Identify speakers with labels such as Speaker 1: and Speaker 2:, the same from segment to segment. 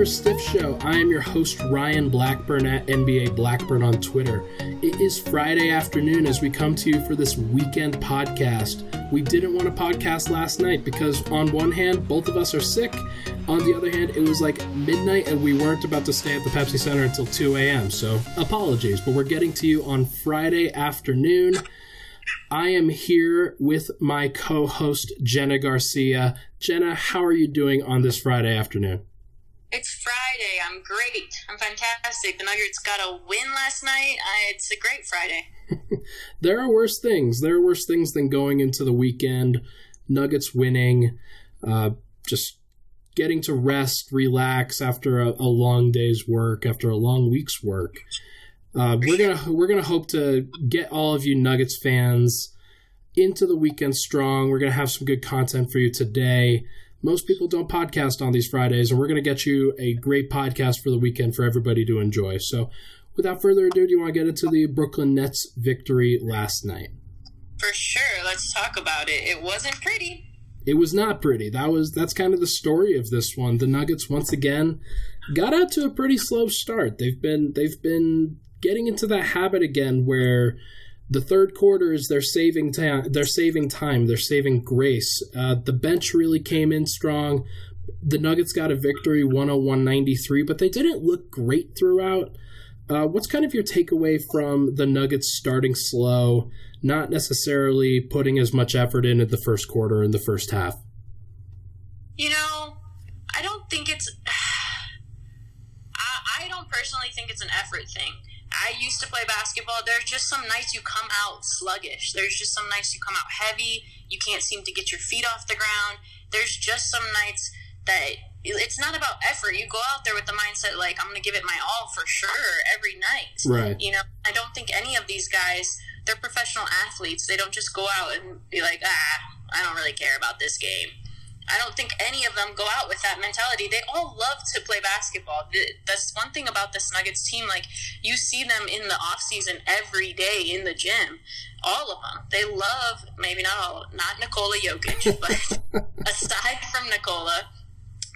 Speaker 1: The Stiff Show. I am your host, Ryan Blackburn at NBA Blackburn on Twitter. It is Friday afternoon as we come to you for this weekend podcast. We didn't want to podcast last night because, on one hand, both of us are sick. On the other hand, it was like midnight and we weren't about to stay at the Pepsi Center until 2 a.m. So, apologies, but we're getting to you on Friday afternoon. I am here with my co host, Jenna Garcia. Jenna, how are you doing on this Friday afternoon?
Speaker 2: It's Friday. I'm great. I'm fantastic. The Nuggets got a win last night. I, it's a great Friday.
Speaker 1: there are worse things. There are worse things than going into the weekend. Nuggets winning, uh, just getting to rest, relax after a, a, long day's work, after a long week's work. Uh, we're gonna we're gonna hope to get all of you Nuggets fans into the weekend strong. We're gonna have some good content for you today. Most people don't podcast on these Fridays, and we're gonna get you a great podcast for the weekend for everybody to enjoy. So, without further ado, do you want to get into the Brooklyn Nets victory last night?
Speaker 2: For sure. Let's talk about it. It wasn't pretty.
Speaker 1: It was not pretty. That was that's kind of the story of this one. The Nuggets once again got out to a pretty slow start. They've been they've been getting into that habit again where the third quarters they're saving time they're saving time they're saving grace. Uh, the bench really came in strong. The nuggets got a victory 101-93 but they didn't look great throughout. Uh, what's kind of your takeaway from the nuggets starting slow not necessarily putting as much effort in at the first quarter in the first half?
Speaker 2: You know i don't think it's I, I don't personally think it's an effort thing I used to play basketball. There's just some nights you come out sluggish. There's just some nights you come out heavy. You can't seem to get your feet off the ground. There's just some nights that it's not about effort. You go out there with the mindset like I'm going to give it my all for sure every night.
Speaker 1: Right.
Speaker 2: You know, I don't think any of these guys they're professional athletes. They don't just go out and be like, "Ah, I don't really care about this game." I don't think any of them go out with that mentality. They all love to play basketball. That's one thing about this Nuggets team. Like you see them in the off season every day in the gym. All of them. They love maybe not all, not Nikola Jokic, but aside from Nikola,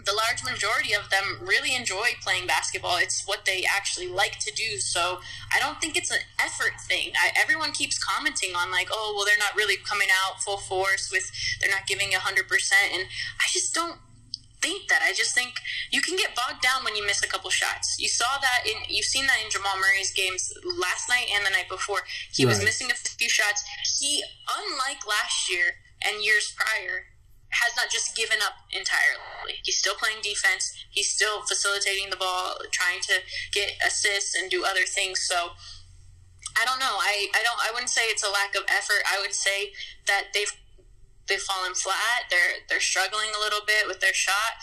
Speaker 2: the large majority of them really enjoy playing basketball. It's what they actually like to do. So I don't think it's an effort thing. I, everyone keeps commenting on like, oh, well, they're not really coming out full force with, they're not giving hundred percent, and I just don't think that. I just think you can get bogged down when you miss a couple shots. You saw that in, you've seen that in Jamal Murray's games last night and the night before. He right. was missing a few shots. He, unlike last year and years prior, has not just given up entirely. He's still playing defense. He's still facilitating the ball, trying to get assists and do other things. So I don't know. I, I don't I wouldn't say it's a lack of effort. I would say that they've they've fallen flat. They're they're struggling a little bit with their shot.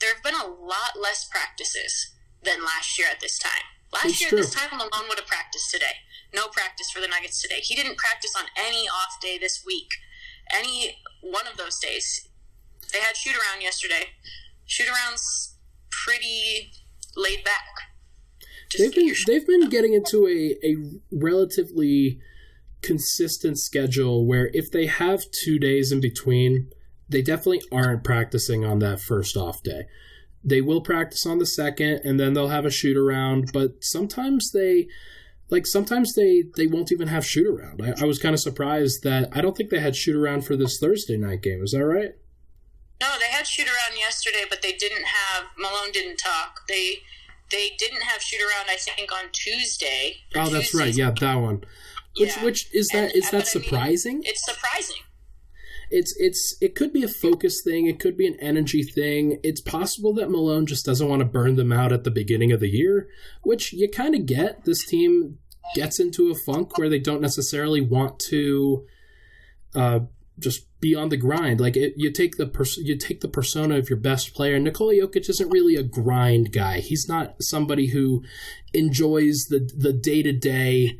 Speaker 2: There have been a lot less practices than last year at this time. Last
Speaker 1: it's
Speaker 2: year
Speaker 1: true.
Speaker 2: this time Malone would have practiced today. No practice for the Nuggets today. He didn't practice on any off day this week any one of those days. They had shoot around yesterday. Shoot around's pretty laid back.
Speaker 1: Just they've been they've been getting into a, a relatively consistent schedule where if they have two days in between, they definitely aren't practicing on that first off day. They will practice on the second and then they'll have a shoot around, but sometimes they like sometimes they they won't even have shoot around. I, I was kind of surprised that I don't think they had shoot around for this Thursday night game. Is that right?
Speaker 2: No, they had shoot around yesterday, but they didn't have Malone didn't talk. They they didn't have shoot around. I think on Tuesday.
Speaker 1: Oh, that's right. Yeah, that one. Which
Speaker 2: Yeah.
Speaker 1: which is that
Speaker 2: And-
Speaker 1: is
Speaker 2: but
Speaker 1: that
Speaker 2: I mean,
Speaker 1: surprising?
Speaker 2: It's surprising.
Speaker 1: it's it's it could be a focus thing it could be an energy thing it's possible that malone just doesn't want to burn them out at the beginning of the year which you kind of get this team gets into a funk where they don't necessarily want to uh, just be on the grind like it, you take the pers- you take the persona of your best player Nikola Jokic isn't really a grind guy he's not somebody who enjoys the the day-to-day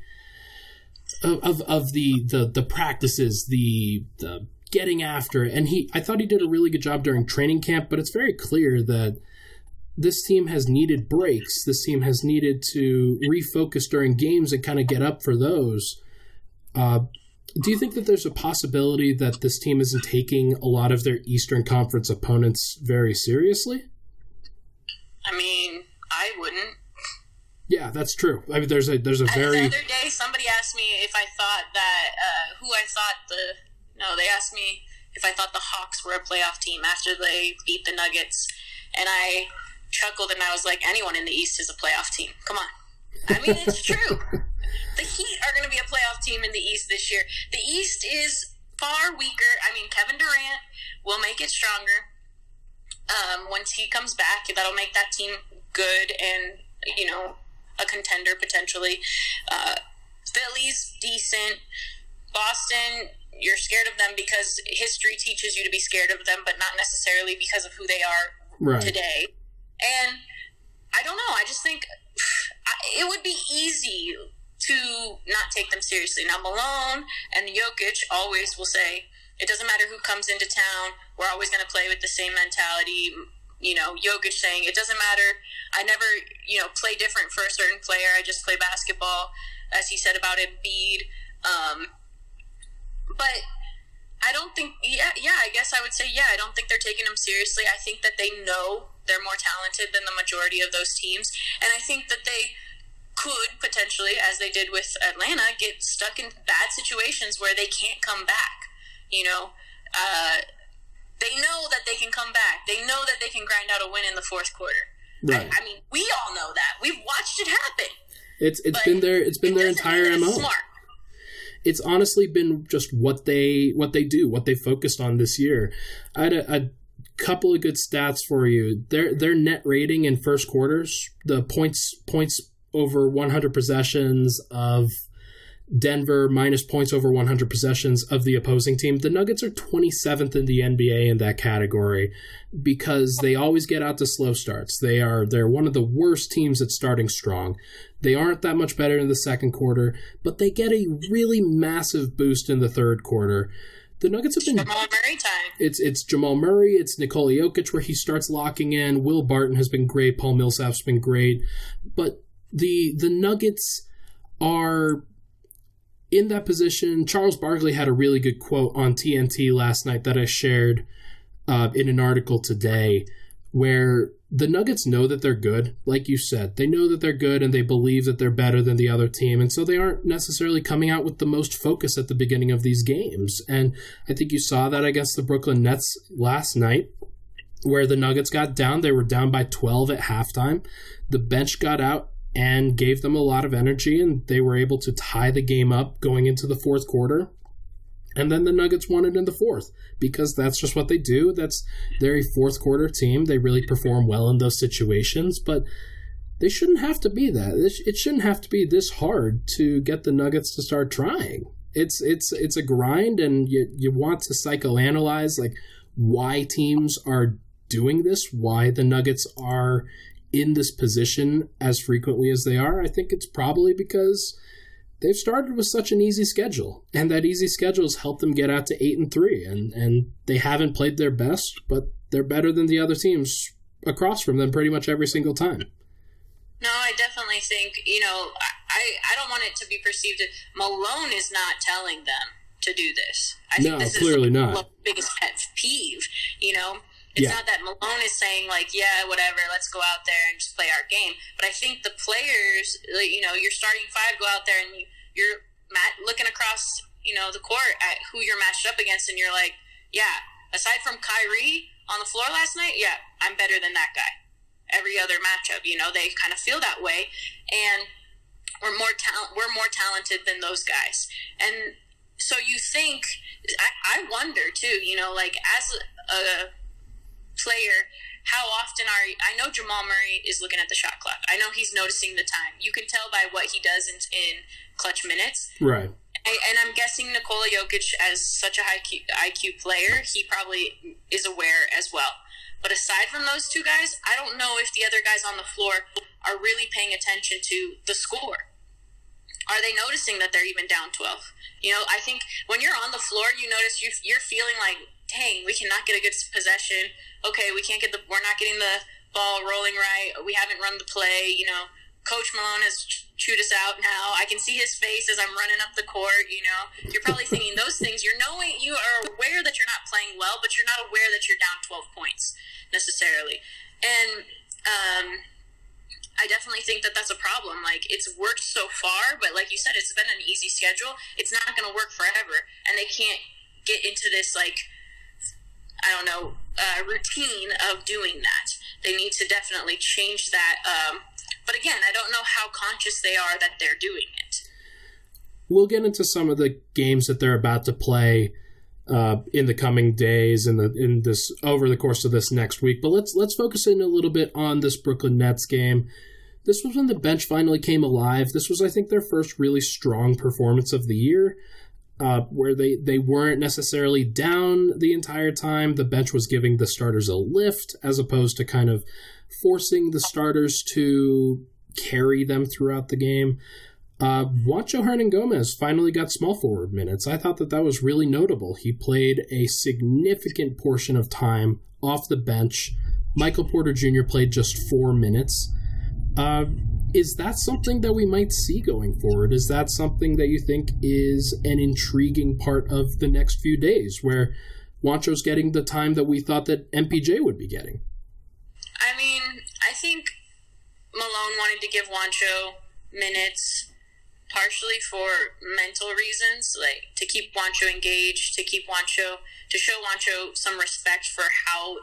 Speaker 1: of, of, of the, the the practices the the getting after it. And he, I thought he did a really good job during training camp, but it's very clear that this team has needed breaks. This team has needed to refocus during games and kind of get up for those. Uh, do you think that there's a possibility that this team isn't taking a lot of their Eastern Conference opponents very seriously?
Speaker 2: I mean, I wouldn't.
Speaker 1: Yeah, that's true. I mean, there's a there's a very
Speaker 2: the other day, somebody asked me if I thought that uh, who I thought the no, they asked me if I thought the Hawks were a playoff team after they beat the Nuggets, and I chuckled and I was like, anyone in the East is a playoff team. Come on. I mean, it's true. the Heat are going to be a playoff team in the East this year. The East is far weaker. I mean, Kevin Durant will make it stronger. Um, once he comes back, that'll make that team good and you know a contender potentially. Uh, Philly's decent. Boston, you're scared of them because history teaches you to be scared of them, but not necessarily because of who they are
Speaker 1: right.
Speaker 2: today. And I don't know. I just think it would be easy to not take them seriously. Now, Malone and Jokic always will say, it doesn't matter who comes into town, we're always going to play with the same mentality. You know, Jokic saying, it doesn't matter. I never, you know, play different for a certain player. I just play basketball, as he said about Embiid. Um, but I don't think, yeah, yeah, I guess I would say, yeah, I don't think they're taking them seriously. I think that they know they're more talented than the majority of those teams. And I think that they could potentially, as they did with Atlanta, get stuck in bad situations where they can't come back. You know, uh, they know that they can come back. They know that they can grind out a win in the fourth quarter.
Speaker 1: Right.
Speaker 2: I, I mean, we all know that. We've watched it happen.
Speaker 1: It's it's
Speaker 2: But
Speaker 1: been their it's been
Speaker 2: it
Speaker 1: their entire mo.
Speaker 2: it's Smart.
Speaker 1: it's honestly been just what they what they do, what they focused on this year. I had a, a couple of good stats for you. Their their net rating in first quarters, the points points over 100 possessions of Denver minus points over 100 possessions of the opposing team. The Nuggets are 27th in the NBA in that category because they always get out to slow starts. They are they're one of the worst teams at starting strong. They aren't that much better in the second quarter, but they get a really massive boost in the third quarter. The Nuggets have been
Speaker 2: Jamal Murray time.
Speaker 1: it's it's Jamal Murray, it's Nikola Jokic where he starts locking in. Will Barton has been great, Paul Millsap's been great, but the the Nuggets are in that position. Charles Barkley had a really good quote on TNT last night that I shared uh, in an article today, where the Nuggets know that they're good, like you said. They know that they're good and they believe that they're better than the other team. And so they aren't necessarily coming out with the most focus at the beginning of these games. And I think you saw that against the Brooklyn Nets last night, where the Nuggets got down. They were down by 12 at halftime. The bench got out and gave them a lot of energy, and they were able to tie the game up going into the fourth quarter. And then the Nuggets won it in the fourth because that's just what they do. That's they're a fourth quarter team. They really perform well in those situations, but they shouldn't have to be that. It shouldn't have to be this hard to get the Nuggets to start trying. It's it's it's a grind, and you you want to psychoanalyze like why teams are doing this, why the Nuggets are in this position as frequently as they are. I think it's probably because they've started with such an easy schedule, and that easy schedule has helped them get out to eight and three, and and they haven't played their best, but they're better than the other teams across from them pretty much every single time.
Speaker 2: No, I definitely think you know. I I don't want it to be perceived that Malone is not telling them to do this. I
Speaker 1: No,
Speaker 2: think this
Speaker 1: clearly
Speaker 2: is
Speaker 1: not.
Speaker 2: Biggest pet peeve. You know, it's
Speaker 1: Yeah.
Speaker 2: not that Malone is saying like, yeah, whatever, let's go out there and just play our game. But I think the players, you know, your starting five go out there and you, you're mat- looking across, you know, the court at who you're matched up against, and you're like, yeah, aside from Kyrie on the floor last night, yeah, I'm better than that guy every other matchup. You know, they kind of feel that way. And we're more talent we're more talented than those guys and so you think I, I wonder too you know like as a player how often are I know Jamal Murray is looking at the shot clock. I know he's noticing the time. You can tell by what he does in, in clutch minutes.
Speaker 1: Right.
Speaker 2: And I'm guessing Nikola Jokic, as such a high IQ player, he probably is aware as well. But aside from those two guys, I don't know if the other guys on the floor are really paying attention to the score. Are they noticing that they're even down 12? You know, I think when you're on the floor, you notice you, you're feeling like, dang, we cannot get a good possession. Okay, we can't get the, we're not getting the ball rolling right. We haven't run the play. You know, Coach Malone has chewed us out now. I can see his face as I'm running up the court. You know, you're probably thinking those things. You're knowing, you are aware that you're not playing well, but you're not aware that you're down 12 points necessarily. And um, I definitely think that that's a problem. Like it's worked so far, but like you said, it's been an easy schedule. It's not going to work forever, and they can't get into this like I don't know uh, routine of doing that. They need to definitely change that. Um, but again, I don't know how conscious they are that they're doing it.
Speaker 1: We'll get into some of the games that they're about to play uh, in the coming days and the in this over the course of this next week. But let's let's focus in a little bit on this Brooklyn Nets game. This was when the bench finally came alive. This was, I think, their first really strong performance of the year, uh, where they they weren't necessarily down the entire time. The bench was giving the starters a lift as opposed to kind of forcing the starters to carry them throughout the game. Uh, Juancho Hernangomez finally got small forward minutes. I thought that that was really notable. He played a significant portion of time off the bench. Michael Porter Jr. played just four minutes. Uh, is that something that we might see going forward? Is that something that you think is an intriguing part of the next few days where Juancho's getting the time that we thought that MPJ would be getting?
Speaker 2: I mean, I think Malone wanted to give Juancho minutes partially for mental reasons, like to keep Juancho engaged, to keep Juancho to show Juancho some respect for how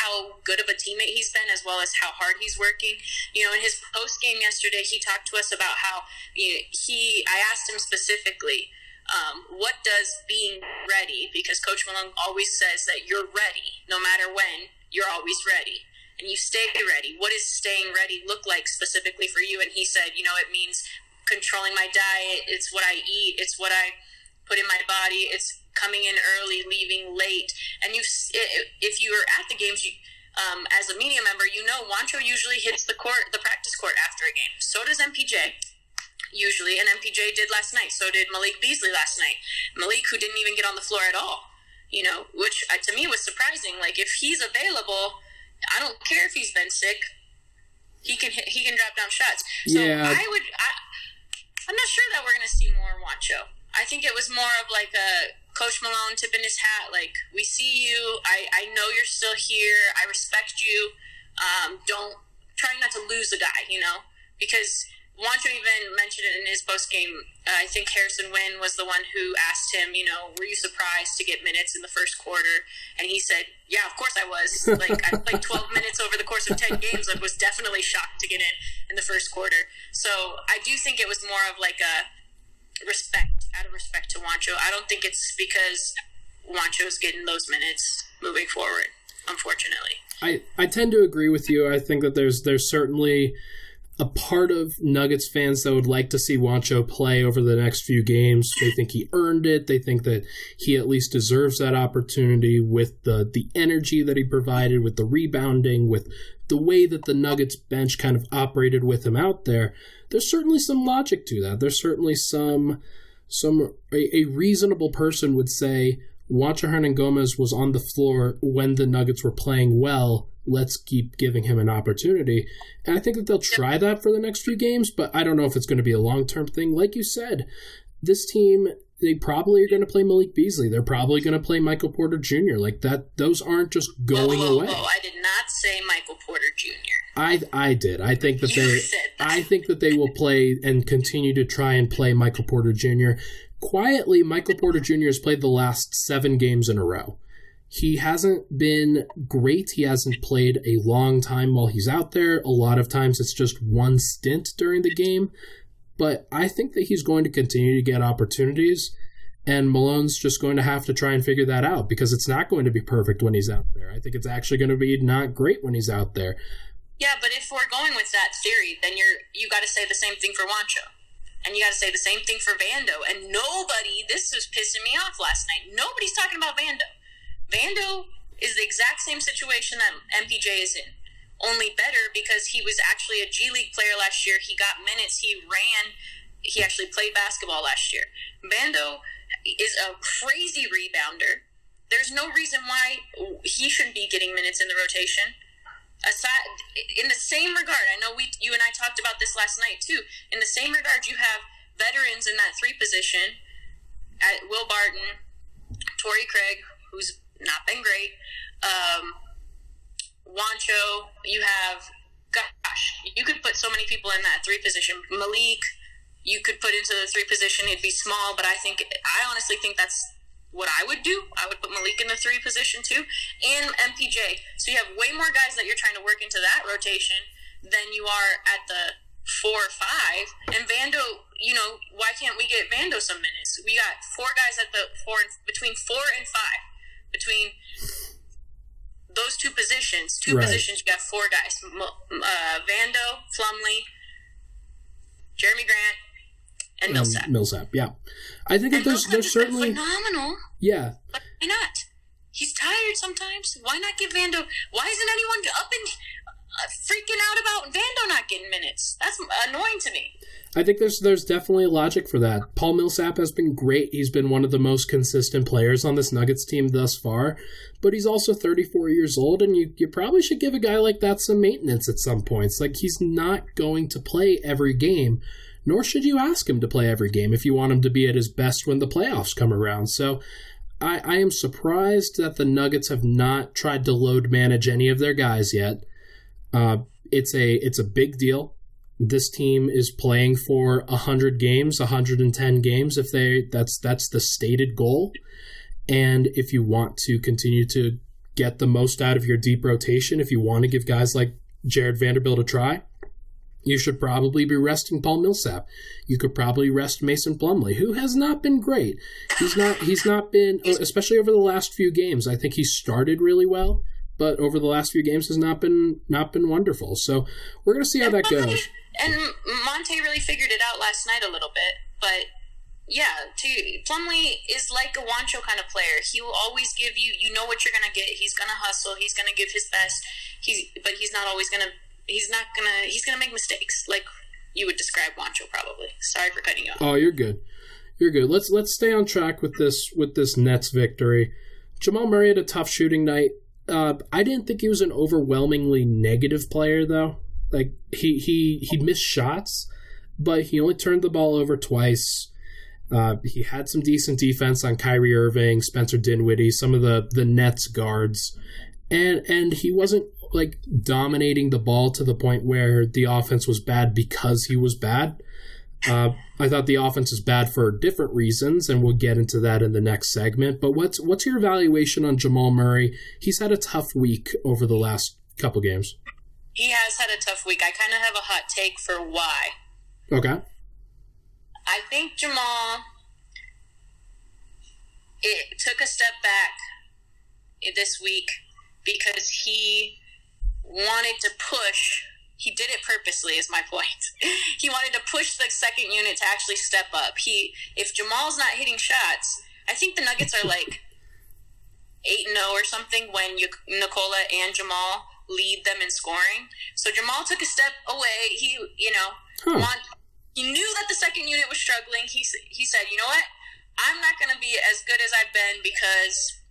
Speaker 2: how good of a teammate he's been, as well as how hard he's working. You know, in his post game yesterday, he talked to us about how you know, he. I asked him specifically. Um, what does being ready? Because Coach Malone always says that you're ready, no matter when. You're always ready and you stay ready. What does staying ready look like specifically for you? And he said, you know, it means controlling my diet. It's what I eat. It's what I put in my body. It's coming in early, leaving late. And you, if you are at the games, you, um, as a media member, you know Juancho usually hits the court, the practice court after a game. So does MPJ usually, and MPJ did last night. So did Malik Beasley last night. Malik, who didn't even get on the floor at all, you know, which uh, to me was surprising. Like if he's available, I don't care if he's been sick. He can hit, he can drop down shots. So yeah. I would. I, I'm not sure that we're going to see more Juancho. I think it was more of like a Coach Malone tipping his hat, like, we see you. I, I know you're still here. I respect you. Um, don't, try not to lose a guy, you know? Because Juancho even mentioned it in his post game. Uh, I think Harrison Wind was the one who asked him, you know, were you surprised to get minutes in the first quarter? And he said, yeah, of course I was. Like, I played 12 minutes over the course of 10 games. I was definitely shocked to get in in the first quarter. So I do think it was more of like a respect, out of respect to Juancho. I don't think it's because Juancho's getting those minutes moving forward, unfortunately.
Speaker 1: I, I tend to agree with you. I think that there's there's certainly a part of Nuggets fans that would like to see Juancho play over the next few games. They think he earned it. They think that he at least deserves that opportunity with the the energy that he provided, with the rebounding, with the way that the Nuggets bench kind of operated with him out there. There's certainly some logic to that. There's certainly some some a, a reasonable person would say Juancho Hernangomez was on the floor when the Nuggets were playing well let's keep giving him an opportunity. And I think that they'll try that for the next few games, but I don't know if it's going to be a long term thing. Like you said, this team they probably are going to play Malik Beasley. They're probably going to play Michael Porter Jr. Like that. Those aren't just going
Speaker 2: whoa, whoa,
Speaker 1: away.
Speaker 2: Whoa, I did not say Michael Porter Jr.
Speaker 1: I I did. I think that
Speaker 2: you
Speaker 1: they.
Speaker 2: That.
Speaker 1: I think that they will play and continue to try and play Michael Porter Jr. Quietly, Michael Porter Jr. has played the last seven games in a row. He hasn't been great. He hasn't played a long time while he's out there. A lot of times it's just one stint during the game. but I think that he's going to continue to get opportunities. And Malone's just going to have to try and figure that out because it's not going to be perfect when he's out there. I think it's actually going to be not great when he's out there.
Speaker 2: Yeah, but if we're going with that theory, then you're you got to say the same thing for Juancho, and you got to say the same thing for Vando. And nobody, this was pissing me off last night. Nobody's talking about Vando. Vando is the exact same situation that MPJ is in, only better because he was actually a G League player last year. He got minutes. He ran. He actually played basketball last year. Vando is a crazy rebounder. There's no reason why he shouldn't be getting minutes in the rotation. In the same regard, I know we, you and I talked about this last night too. In the same regard, you have veterans in that three position, at Will Barton, Torrey Craig, who's not been great, um, Juancho. You have, gosh, you could put so many people in that three position. Malik, you could put into the three position. It'd be small, but I think I honestly think that's what I would do. I would put Malik in the three position too, and MPJ. So you have way more guys that you're trying to work into that rotation than you are at the four or five. And Vando, you know, why can't we get Vando some minutes? We got four guys at the four and, between four and five between those two positions. Two right. positions, you got four guys: uh, Vando, Plumlee, Jerami Grant, and Millsap.
Speaker 1: Um, Millsap, yeah. I think that there's there's certainly
Speaker 2: phenomenal.
Speaker 1: Yeah.
Speaker 2: But why not? He's tired sometimes. Why not give Vando? Why isn't anyone up and uh, freaking out about Vando not getting minutes? That's annoying to me.
Speaker 1: I think there's there's definitely logic for that. Paul Millsap has been great. He's been one of the most consistent players on this Nuggets team thus far, but he's also 34 years old, and you, you probably should give a guy like that some maintenance at some points. Like he's not going to play every game nor should you ask him to play every game if you want him to be at his best when the playoffs come around. So I, I am surprised that the Nuggets have not tried to load manage any of their guys yet. Uh, it's a it's a big deal. This team is playing for hundred games, 110 games. If they that's that's the stated goal, and if you want to continue to get the most out of your deep rotation, if you want to give guys like Jared Vanderbilt a try, you should probably be resting Paul Millsap. You could probably rest Mason Plumlee, who has not been great. He's not. He's not been, oh, especially over the last few games. I think he started really well, but over the last few games has not been not been wonderful. So we're gonna see how that goes.
Speaker 2: And Monte really figured it out last night a little bit, but yeah, to Plumlee is like a Juancho kind of player. He will always give you. You know what you're gonna get. He's gonna hustle. He's gonna give his best. He's but he's not always gonna he's not gonna he's gonna make mistakes like you would describe Juancho probably. Sorry for cutting you off.
Speaker 1: Oh, you're good. You're good. Let's let's stay on track with this with this Nets victory. Jamal Murray had a tough shooting night. Uh, I didn't think he was an overwhelmingly negative player though. Like he he he missed shots, but he only turned the ball over twice. Uh, he had some decent defense on Kyrie Irving, Spencer Dinwiddie, some of the the Nets guards, and and he wasn't like dominating the ball to the point where the offense was bad because he was bad. Uh, I thought the offense is bad for different reasons, and we'll get into that in the next segment. But what's what's your evaluation on Jamal Murray? He's had a tough week over the last couple games.
Speaker 2: He has had a tough week. I kind of have a hot take for why.
Speaker 1: Okay.
Speaker 2: I think Jamal it took a step back this week because he wanted to push he did it purposely is my point. He wanted to push the second unit to actually step up. He if jamal's not hitting shots i think the nuggets are like 8 and 0 or something when you, nikola and jamal lead them in scoring. So jamal took a step away. He you know huh. want, he knew that the second unit was struggling. He, he said you know what? I'm not going to be as good as i've been because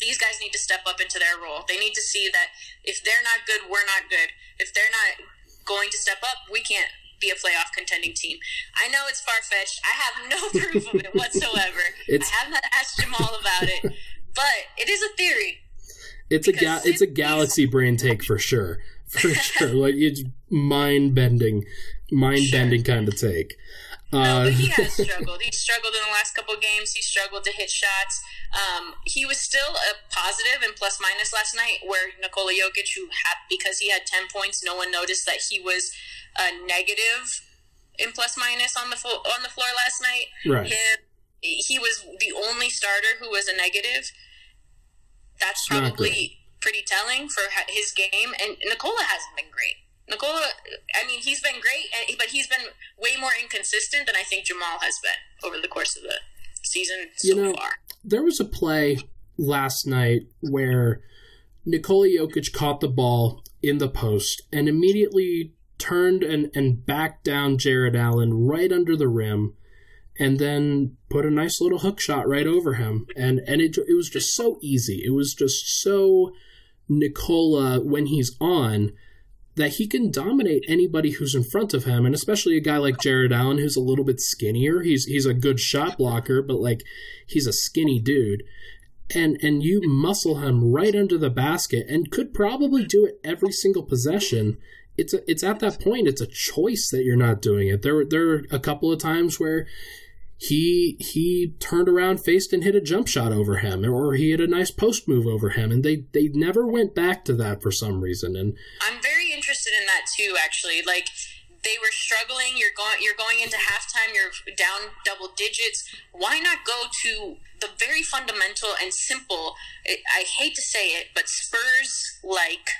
Speaker 2: these guys need to step up into their role. They need to see that if they're not good, we're not good. If they're not going to step up, we can't be a playoff contending team. I know it's far fetched. I have no proof of it whatsoever. It's, I have not asked Jamal about it, but it is a theory.
Speaker 1: It's a ga- it's a galaxy brain take for sure, for sure. Like it's mind bending, mind bending sure. kind of take.
Speaker 2: No, but uh, he has struggled. He struggled in the last couple of games. He struggled to hit shots. Um, he was still a positive and plus minus last night, where Nikola Jokic, who had because he had ten points, no one noticed that he was a negative in plus minus on the fo- on the floor last night.
Speaker 1: Right.
Speaker 2: Him, he was the only starter who was a negative. That's probably pretty telling for his game. And Nikola hasn't been great. Nikola, I mean, he's been great, but he's been way more inconsistent than I think Jamal has been over the course of the season so
Speaker 1: You know,
Speaker 2: far.
Speaker 1: There was a play last night where Nikola Jokic caught the ball in the post and immediately turned and, and backed down Jarrett Allen right under the rim and then put a nice little hook shot right over him. And and it, it was just so easy. It was just so Nikola when he's on that he can dominate anybody who's in front of him, and especially a guy like Jarrett Allen who's a little bit skinnier. He's he's a good shot blocker, but like he's a skinny dude. And and you muscle him right under the basket and could probably do it every single possession. It's a, it's at that point it's a choice that you're not doing it. There there were a couple of times where he he turned around, faced and hit a jump shot over him, or he had a nice post move over him, and they they never went back to that for some reason. And
Speaker 2: I'm very interested in that too. Actually, like they were struggling. You're going. You're going into halftime. You're down double digits. Why not go to the very fundamental and simple? I I hate to say it, but Spurs like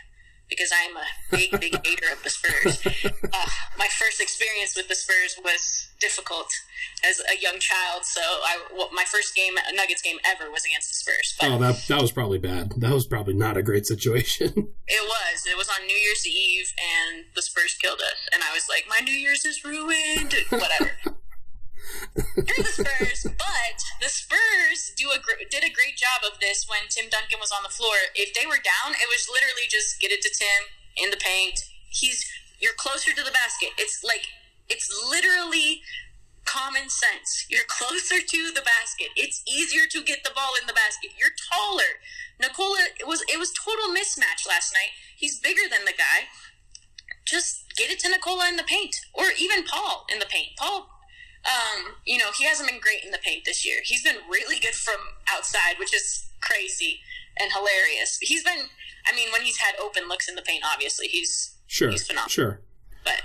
Speaker 2: because I'm a big, big hater of the Spurs. Uh, my first experience with the Spurs was difficult as a young child. So I, well, my first game, Nuggets game ever, was against the Spurs. But
Speaker 1: oh, that that was probably bad. That was probably not a great situation.
Speaker 2: it was. It was on New Year's Eve, and the Spurs killed us. And I was like, my New Year's is ruined. Whatever. You're the Spurs, but the Spurs do a gr- did a great job of this when Tim Duncan was on the floor. If they were down, it was literally just get it to Tim in the paint. He's you're closer to the basket. It's like it's literally common sense. You're closer to the basket. It's easier to get the ball in the basket. You're taller. Nikola, it was it was total mismatch last night. He's bigger than the guy. Just get it to Nikola in the paint, or even Paul in the paint. Paul, um, you know, he hasn't been great in the paint this year. He's been really good from outside, which is crazy and hilarious. He's been, I mean, when he's had open looks in the paint, obviously he's
Speaker 1: sure,
Speaker 2: he's phenomenal.
Speaker 1: sure.
Speaker 2: But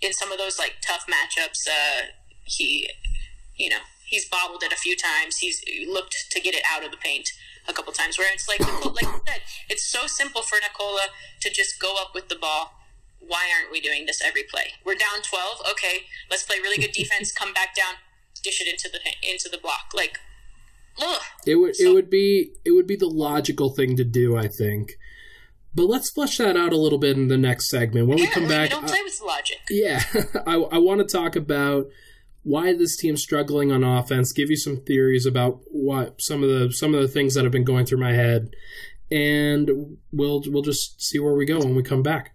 Speaker 2: in some of those like tough matchups, uh, he, you know, he's bobbled it a few times. He's looked to get it out of the paint a couple times. Where it's like, like you said, it's so simple for Nikola to just go up with the ball. Why aren't we doing this every play? We're down twelve. Okay, let's play really good defense. come back down, dish it into the into the block. Like, ugh.
Speaker 1: It would
Speaker 2: So-
Speaker 1: it would be it would be the logical thing to do, I think. But let's flesh that out a little bit in the next segment when we
Speaker 2: yeah,
Speaker 1: come
Speaker 2: we
Speaker 1: back.
Speaker 2: don't play with logic.
Speaker 1: Yeah, I, I want to talk about why this team's struggling on offense. Give you some theories about what some of the some of the things that have been going through my head, and we'll we'll just see where we go when we come back.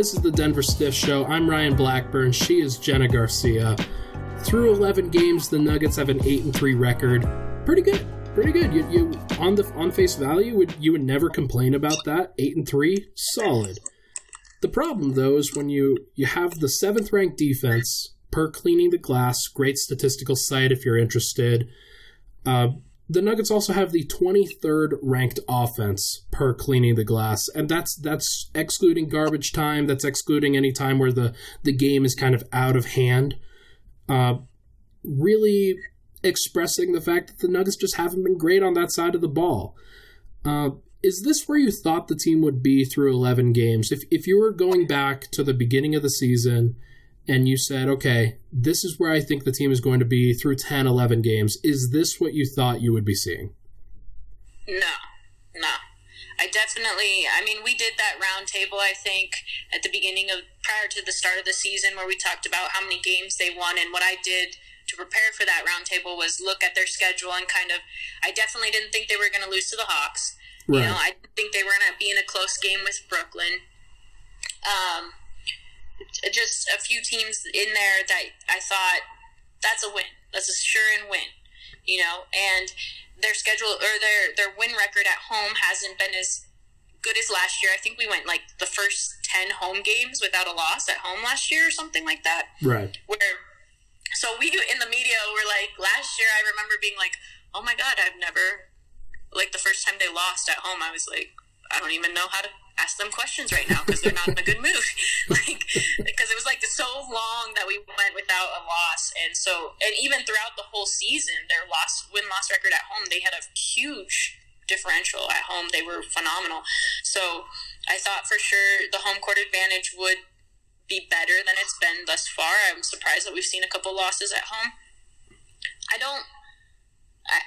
Speaker 1: This is the Denver Stiff Show. I'm Ryan Blackburn. She is Jenna Garcia. Through 11 games, the Nuggets have an 8 and 3 record. Pretty good. Pretty good. You, you on the on face value would you would never complain about that. 8 and 3, solid. The problem though is when you you have the 7th ranked defense per cleaning the glass, great statistical site if you're interested. Uh, the Nuggets also have the 23rd ranked offense per cleaning the glass, and that's that's excluding garbage time. That's excluding any time where the the game is kind of out of hand. Uh, really expressing the fact that the Nuggets just haven't been great on that side of the ball. Uh, is this where you thought the team would be through 11 games? If if you were going back to the beginning of the season and you said, okay, this is where I think the team is going to be through 10, 11 games, is this what you thought you would be seeing?
Speaker 2: No, no. I definitely, I mean, we did that roundtable, I think, at the beginning of, prior to the start of the season, where we talked about how many games they won. And what I did to prepare for that roundtable was look at their schedule and kind of, I definitely didn't think they were going to lose to the Hawks. Right. You know, I didn't think they were going to be in a close game with Brooklyn. Um, just a few teams in there that I thought that's a win. That's a sure and win. You know, and their schedule or their their win record at home hasn't been as good as last year. I think we went like the first ten home games without a loss at home last year or something like that.
Speaker 1: Right.
Speaker 2: Where so we in the media were like last year I remember being like, Oh my god, I've never like the first time they lost at home, I was like, I don't even know how to ask them questions right now because they're not in a good mood. like, because it was like so long that we went without a loss, and so and even throughout the whole season, their loss win loss record at home, they had a huge differential at home. They were phenomenal. So I thought for sure the home court advantage would be better than it's been thus far. I'm surprised that we've seen a couple losses at home. I don't. I,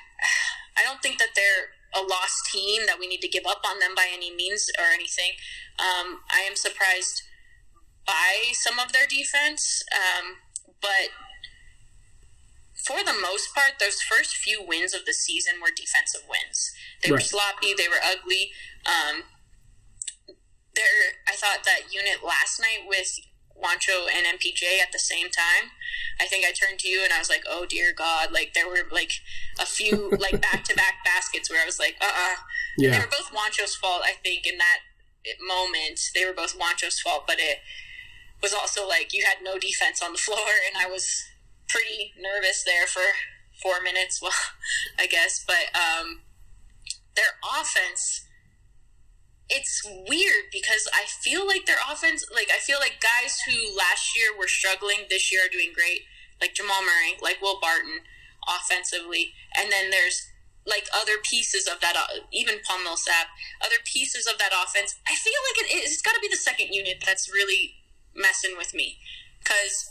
Speaker 2: I don't think that they're a lost team that we need to give up on them by any means or anything. Um, I am surprised by some of their defense, um, but for the most part, those first few wins of the season were defensive wins. They right. were sloppy, they were ugly. Um, there, I thought that unit last night with Juancho and MPJ at the same time. I think I turned to you and I was like, "Oh dear God!" Like there were like a few like back to back baskets where I was like, "Uh, uh-uh. uh." Yeah. they were both Juancho's fault. I think in that moment they were both Juancho's fault, but it was also like you had no defense on the floor, and I was pretty nervous there for four minutes. Well, I guess, but um, their offense it's weird because I feel like their offense, like I feel like guys who last year were struggling this year are doing great, like Jamal Murray, like Will Barton, offensively, and then there's like other pieces of that, uh, even Paul Millsap, other pieces of that offense. I feel like it, it's got to be the second unit that's really messing with me because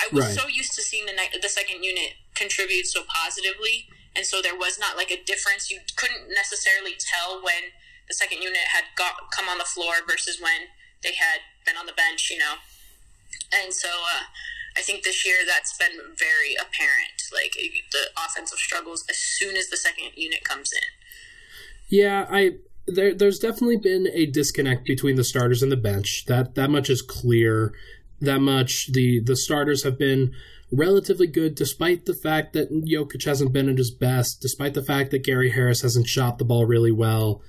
Speaker 2: I was right. so used to seeing the the second unit contribute so positively, and so there was not like a difference. You couldn't necessarily tell when the second unit had got come on the floor versus when they had been on the bench, you know. And so uh, I think this year that's been very apparent, like the offensive struggles as soon as the second unit comes in.
Speaker 1: Yeah, I there there's definitely been a disconnect between the starters and the bench. That that much is clear. That much the the starters have been relatively good despite the fact that Jokic hasn't been at his best, despite the fact that Gary Harris hasn't shot the ball really well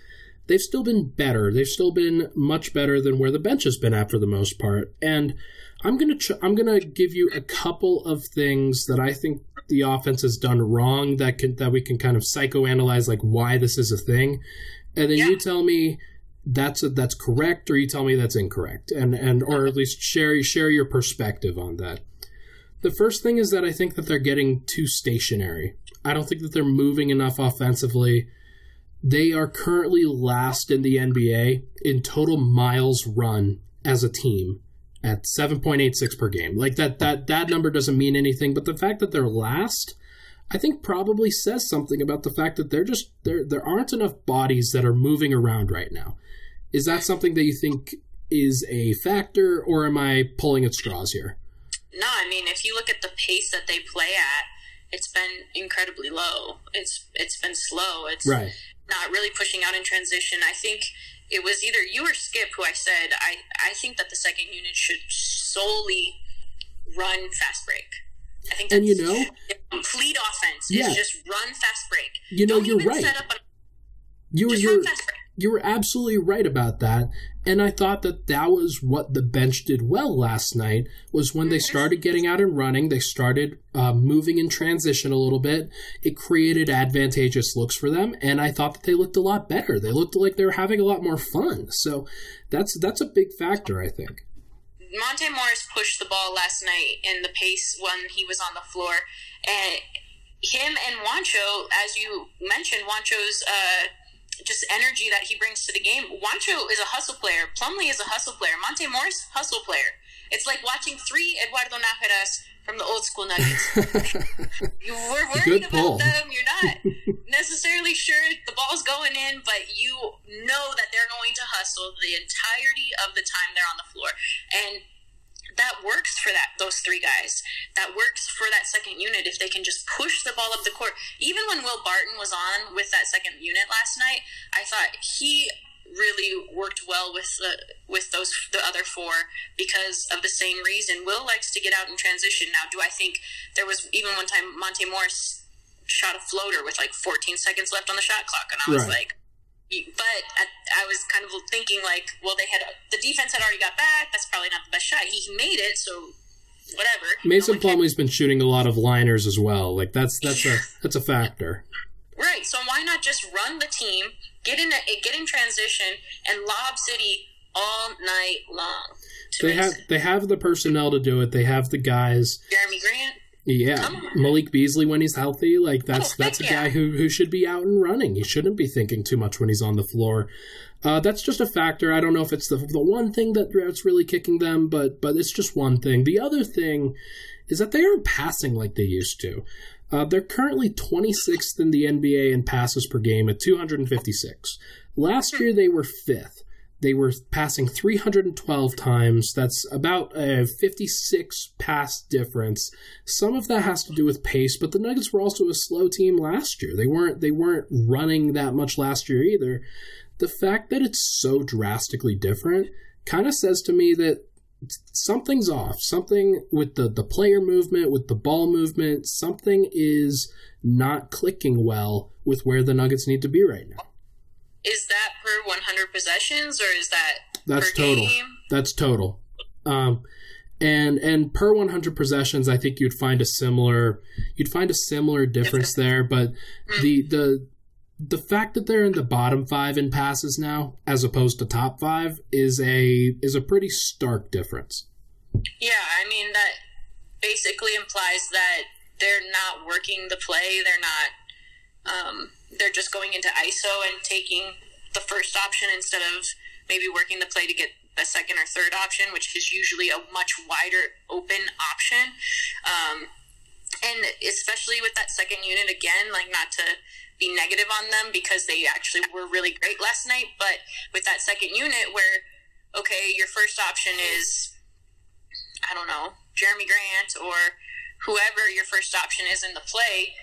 Speaker 1: they've still been better. They've still been much better than where the bench has been at for the most part. And I'm gonna ch- I'm gonna give you a couple of things that I think the offense has done wrong that can that we can kind of psychoanalyze like why this is a thing, and then yeah. you tell me that's a, that's correct or you tell me that's incorrect, and and or at least share share your perspective on that. The first thing is that I think that they're getting too stationary. I don't think that they're moving enough offensively. They are currently last in the NBA in total miles run as a team at 7.86 per game. Like that that that number doesn't mean anything, but the fact that they're last I think probably says something about the fact that they're just there there aren't enough bodies that are moving around right now. Is that something that you think is a factor or am I pulling at straws here?
Speaker 2: No, I mean if you look at the pace that they play at, it's been incredibly low. It's it's been slow. It's
Speaker 1: right
Speaker 2: not really pushing out in transition. I think it was either you or Skip who I said I, I think that the second unit should solely run fast break. I think
Speaker 1: and you know
Speaker 2: complete offense yeah. is just run fast break.
Speaker 1: You know Don't you're right. A, you were you were absolutely right about that and i thought that that was what the bench did well last night was when they started getting out and running they started uh, moving in transition a little bit it created advantageous looks for them and i thought that they looked a lot better they looked like they were having a lot more fun so that's that's a big factor i think
Speaker 2: monte morris pushed the ball last night in the pace when he was on the floor and him and Juancho, as you mentioned, Juancho's. uh, just energy that he brings to the game. Juancho is a hustle player. Plumlee is a hustle player. Monte Morris, hustle player. It's like watching three Eduardo Nájeras from the old school Nuggets. We're worried about them. You're not necessarily sure the ball's going in, but you know that they're going to hustle the entirety of the time they're on the floor. And that works for that those three guys. That works for that second unit if they can just push the ball up the court. Even when Will Barton was on with that second unit last night, I thought he really worked well with the with those the other four because of the same reason. Will likes to get out in transition. Now, do I think there was even one time Monte Morris shot a floater with like 14 seconds left on the shot clock, and I was right. like. But I, I, was kind of thinking like, well, they had the defense had already got back. That's probably not the best shot. He made it, so whatever.
Speaker 1: Mason no Plumlee's been shooting a lot of liners as well. Like that's that's a that's a factor.
Speaker 2: Right. So why not just run the team, get in a, get in transition, and lob City all night long?
Speaker 1: They have they have the personnel to do it. They have the guys.
Speaker 2: Jerami Grant.
Speaker 1: Yeah, Malik Beasley when he's healthy, like that's oh, that's a yeah. guy who who should be out and running. He shouldn't be thinking too much when he's on the floor. Uh, that's just a factor. I don't know if it's the the one thing that that's really kicking them, but but it's just one thing. The other thing is that they aren't passing like they used to. Uh, they're currently 26th in the NBA in passes per game at 256. Last year they were fifth. They were passing 312 times. That's about a 56 pass difference. Some of that has to do with pace, but the Nuggets were also a slow team last year. They weren't they weren't running that much last year either. The fact that it's so drastically different kind of says to me that something's off. Something with the, the player movement, with the ball movement, something is not clicking well with where the Nuggets need to be right now.
Speaker 2: Is that per 100 possessions or is that
Speaker 1: That's total.
Speaker 2: Game?
Speaker 1: That's total. Um, and and per 100 possessions, I think you'd find a similar you'd find a similar difference there. But mm. the the the fact that they're in the bottom five in passes now, as opposed to top five, is a is a pretty stark difference.
Speaker 2: Yeah, I mean that basically implies that they're not working the play. They're not. Um, they're just going into ISO and taking the first option instead of maybe working the play to get the second or third option, which is usually a much wider open option. Um, and especially with that second unit again, like not to be negative on them because they actually were really great last night. But with that second unit, where okay, your first option is I don't know Jerami Grant or whoever your first option is in the play,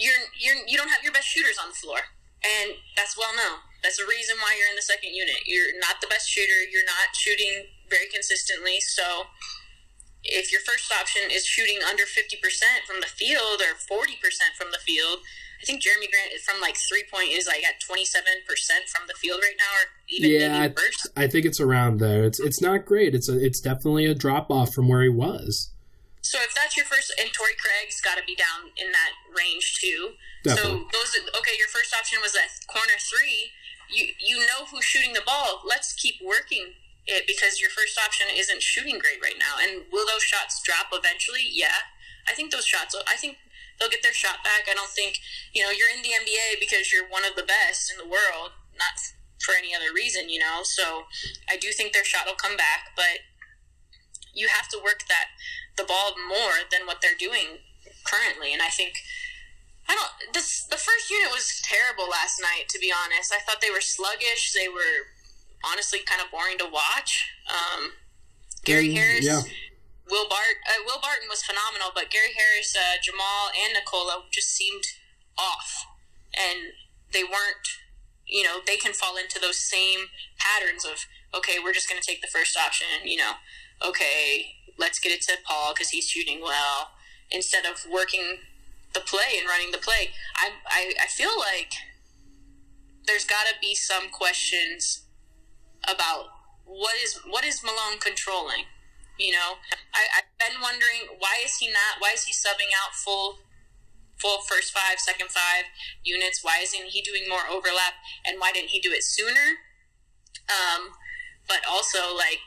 Speaker 2: you're you're you don't have your best shooters on the floor, and that's well known. That's the reason why you're in the second unit. You're not the best shooter. You're not shooting very consistently, so if your first option is shooting under 50% from the field or 40% from the field, I think Jerami Grant from like three point is like at twenty seven percent from the field right now, or even yeah, maybe.
Speaker 1: I, I think it's around there. It's it's not great. It's a, it's definitely a drop off from where he was.
Speaker 2: So if that's your first, and Torrey Craig's got to be down in that range too. Definitely. So those okay. Your first option was at corner three. You you know who's shooting the ball. Let's keep working it because your first option isn't shooting great right now. And will those shots drop eventually? Yeah, I think those shots. I think they'll get their shot back. I don't think, you know, you're in the NBA because you're one of the best in the world, not for any other reason, you know. So I do think their shot will come back, but you have to work that the ball more than what they're doing currently. And I think I don't this the first unit was terrible last night, to be honest. I thought they were sluggish. They were honestly kind of boring to watch. Um, Gary Harris yeah. Will Bart uh, Will Barton was phenomenal, but Gary Harris, uh, Jamal, and Nikola just seemed off, and they weren't. You know, they can fall into those same patterns of okay, we're just going to take the first option. You know, okay, let's get it to Paul because he's shooting well, instead of working the play and running the play. I I, I feel like there's got to be some questions about what is what is Malone controlling you know, I, I've been wondering why is he not? Why is he subbing out full, full first five, second five units? Why isn't he doing more overlap? And why didn't he do it sooner? Um, but also like,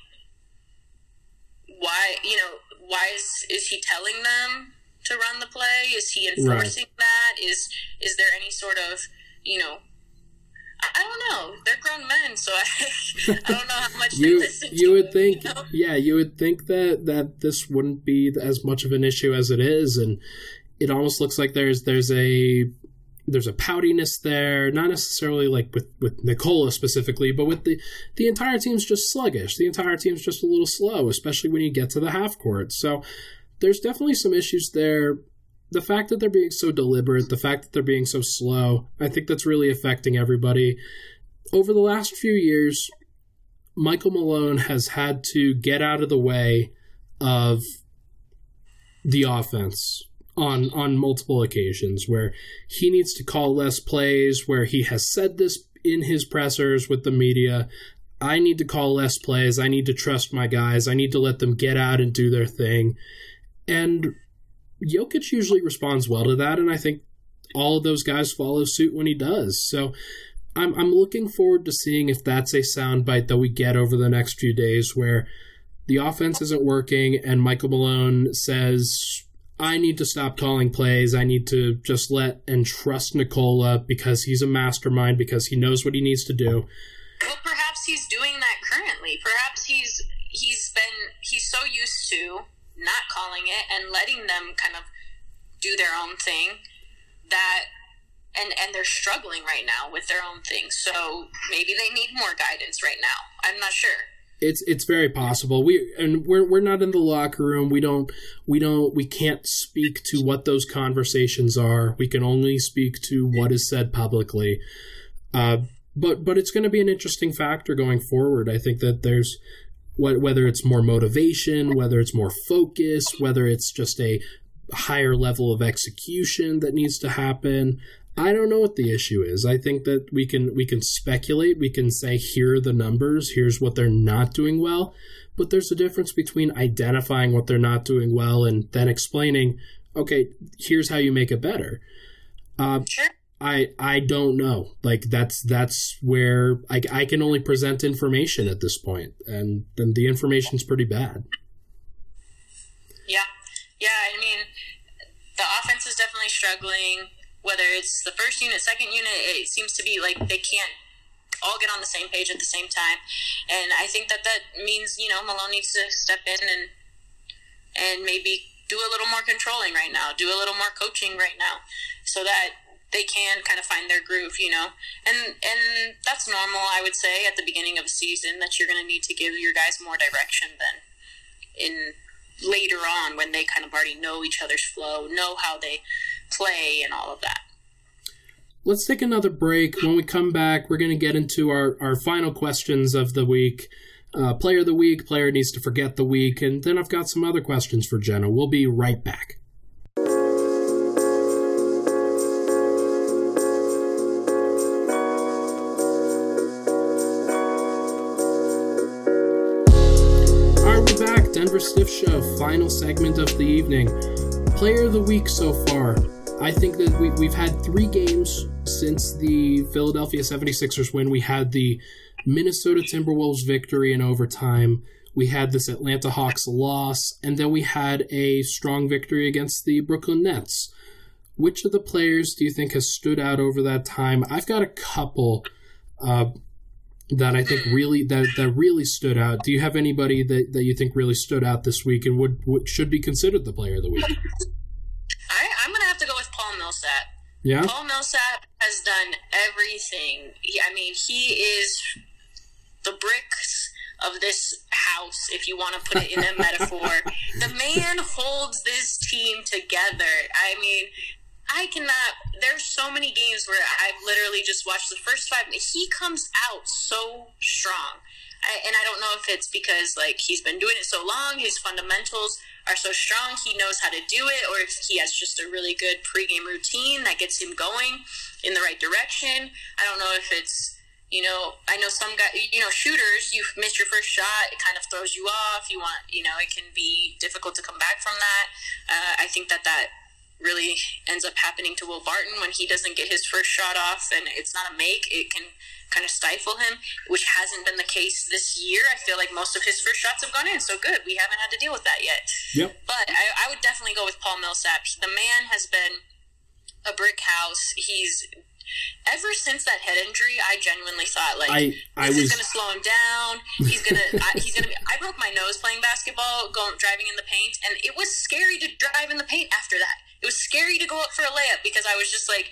Speaker 2: why you know why is is he telling them to run the play? Is he enforcing right. that? Is is there any sort of you know I don't know. They're grown men, so I, I don't know how much
Speaker 1: you
Speaker 2: they listen.
Speaker 1: you
Speaker 2: to
Speaker 1: would
Speaker 2: it,
Speaker 1: think,
Speaker 2: you know?
Speaker 1: yeah, you would think that that this wouldn't be as much of an issue as it is, and it almost looks like there's there's a there's a poutiness there, not necessarily like with with Nikola specifically, but with the the entire team's just sluggish. The entire team's just a little slow, especially when you get to the half court. So there's definitely some issues there. The fact that they're being so deliberate, the fact that they're being so slow, I think that's really affecting everybody. Over the last few years, Michael Malone has had to get out of the way of the offense on on multiple occasions where he needs to call less plays where he has said this in his pressers with the media I need to call less plays. I need to trust my guys. I need to let them get out and do their thing. And Jokic usually responds well to that and I think all of those guys follow suit when he does. So I'm I'm looking forward to seeing if that's a soundbite that we get over the next few days where the offense isn't working and Michael Malone says I need to stop calling plays. I need to just let and trust Nikola because he's a mastermind because he knows what he needs to do.
Speaker 2: Well, perhaps he's doing that currently. Perhaps he's he's been he's so used to not calling it and letting them kind of do their own thing that and and they're struggling right now with their own thing. So maybe they need more guidance right now. I'm not sure.
Speaker 1: It's it's very possible. We and we're we're not in the locker room. We don't we don't we can't speak to what those conversations are. We can only speak to what is said publicly. Uh, but but it's going to be an interesting factor going forward. I think that there's whether it's more motivation, whether it's more focus, whether it's just a higher level of execution that needs to happen. I don't know what the issue is. I think that we can we can speculate. We can say here are the numbers. Here's what they're not doing well. But there's a difference between identifying what they're not doing well and then explaining. Okay, here's how you make it better. Uh,
Speaker 2: Sure.
Speaker 1: I I don't know. Like that's that's where I, I can only present information at this point, and then the information's pretty bad.
Speaker 2: Yeah. Yeah, I mean, the offense is definitely struggling. Whether it's the first unit, second unit, it seems to be like they can't all get on the same page at the same time. And I think that that means, you know, Malone needs to step in and and maybe do a little more controlling right now, do a little more coaching right now so that they can kind of find their groove, you know. And and that's normal, I would say, at the beginning of a season that you're going to need to give your guys more direction than in later on when they kind of already know each other's flow, know how they play, and all of that.
Speaker 1: Let's take another break. When we come back, we're going to get into our, our final questions of the week. Uh, player of the week, player needs to forget the week, and then I've got some other questions for Jenna. We'll be right back. Denver Stiff Show, final segment of the evening. Player of the week so far. I think that we, we've had three games since the Philadelphia 76ers win. We had the Minnesota Timberwolves victory in overtime. We had this Atlanta Hawks loss, and then we had a strong victory against the Brooklyn Nets. Which of the players do you think has stood out over that time? I've got a couple uh, that I think really that that really stood out. Do you have anybody that, that you think really stood out this week and would, would should be considered the player of the week?
Speaker 2: I, I'm going to have to go with Paul Millsap.
Speaker 1: Yeah,
Speaker 2: Paul Millsap has done everything. He, I mean, he is the bricks of this house, if you want to put it in a metaphor. The man holds this team together. I mean, I cannot. There's so many games where I've literally just watched the first five. He comes out so strong. I, and I don't know if it's because like he's been doing it so long, his fundamentals are so strong, he knows how to do it, or if he has just a really good pregame routine that gets him going in the right direction. I don't know if it's you know, I know some guys, you know, shooters, you miss your first shot, it kind of throws you off. You want, you know, it can be difficult to come back from that. Uh, I think that that really ends up happening to Will Barton when he doesn't get his first shot off and it's not a make. It can kind of stifle him, which hasn't been the case this year. I feel like most of his first shots have gone in, so good. We haven't had to deal with that yet.
Speaker 1: Yep.
Speaker 2: But I, I would definitely go with Paul Millsap. The man has been a brick house. He's ever since that head injury, I genuinely thought like
Speaker 1: I- I
Speaker 2: this
Speaker 1: was-
Speaker 2: is going to slow him down. He's gonna I, he's gonna. Be, I broke my nose playing basketball, going driving in the paint, and it was scary to drive in the paint after that. It was scary to go up for a layup because I was just like.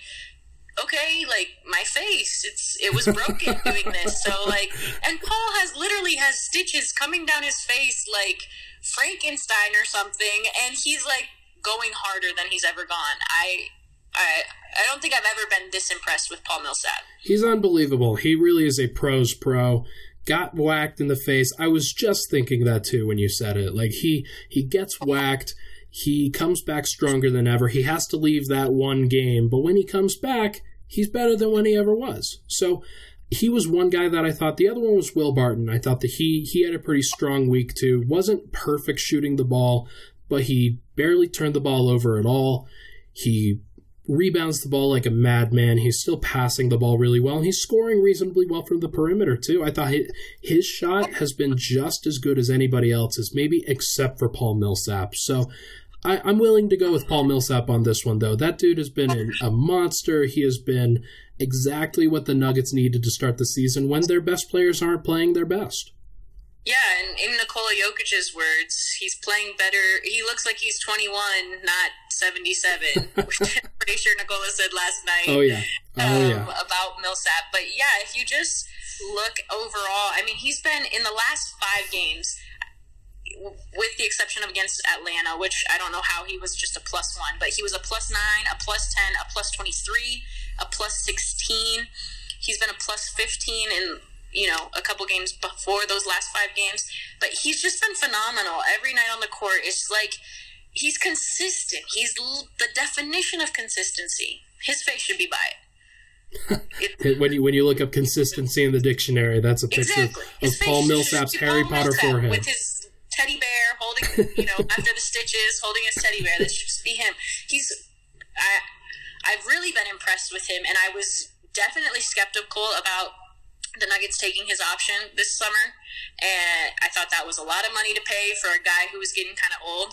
Speaker 2: Okay, like my face, it's it was broken doing this. So like, and Paul has literally has stitches coming down his face like Frankenstein or something, and he's like going harder than he's ever gone. I I I don't think I've ever been this impressed with Paul Millsap.
Speaker 1: He's unbelievable. He really is a pros pro. Got whacked in the face. I was just thinking that too when you said it. Like he he gets whacked. He comes back stronger than ever. He has to leave that one game, but when he comes back, he's better than when he ever was. So he was one guy that I thought. The other one was Will Barton. I thought that he he had a pretty strong week too. wasn't perfect shooting the ball, but he barely turned the ball over at all. He rebounds the ball like a madman. He's still passing the ball really well. And he's scoring reasonably well from the perimeter, too. I thought his, his shot has been just as good as anybody else's, maybe except for Paul Millsap. So I, I'm willing to go with Paul Millsap on this one, though. That dude has been a monster. He has been exactly what the Nuggets needed to start the season when their best players aren't playing their best.
Speaker 2: Yeah, and in Nikola Jokic's words, he's playing better. He looks like he's 21, not 77. which I'm pretty sure Nikola said last night.
Speaker 1: Oh, yeah. Oh,
Speaker 2: um,
Speaker 1: yeah.
Speaker 2: about Millsap. But yeah, if you just look overall, I mean, he's been in the last five games, with the exception of against Atlanta, which I don't know how he was just a plus one, but he was a plus nine, a plus 10, a plus 23, a plus 16. He's been a plus 15 in you know, a couple games before those last five games. But he's just been phenomenal every night on the court. It's like he's consistent. He's l- the definition of consistency. His face should be by it.
Speaker 1: When you when you look up consistency in the dictionary, that's a picture
Speaker 2: exactly.
Speaker 1: of
Speaker 2: face
Speaker 1: Paul Millsap's Harry
Speaker 2: Paul
Speaker 1: Potter
Speaker 2: Millsap
Speaker 1: forehead.
Speaker 2: with his teddy bear holding, you know, after the stitches, holding his teddy bear. That should just be him. He's, I, I've really been impressed with him, and I was definitely skeptical about the Nuggets taking his option this summer, and I thought that was a lot of money to pay for a guy who was getting kind of old.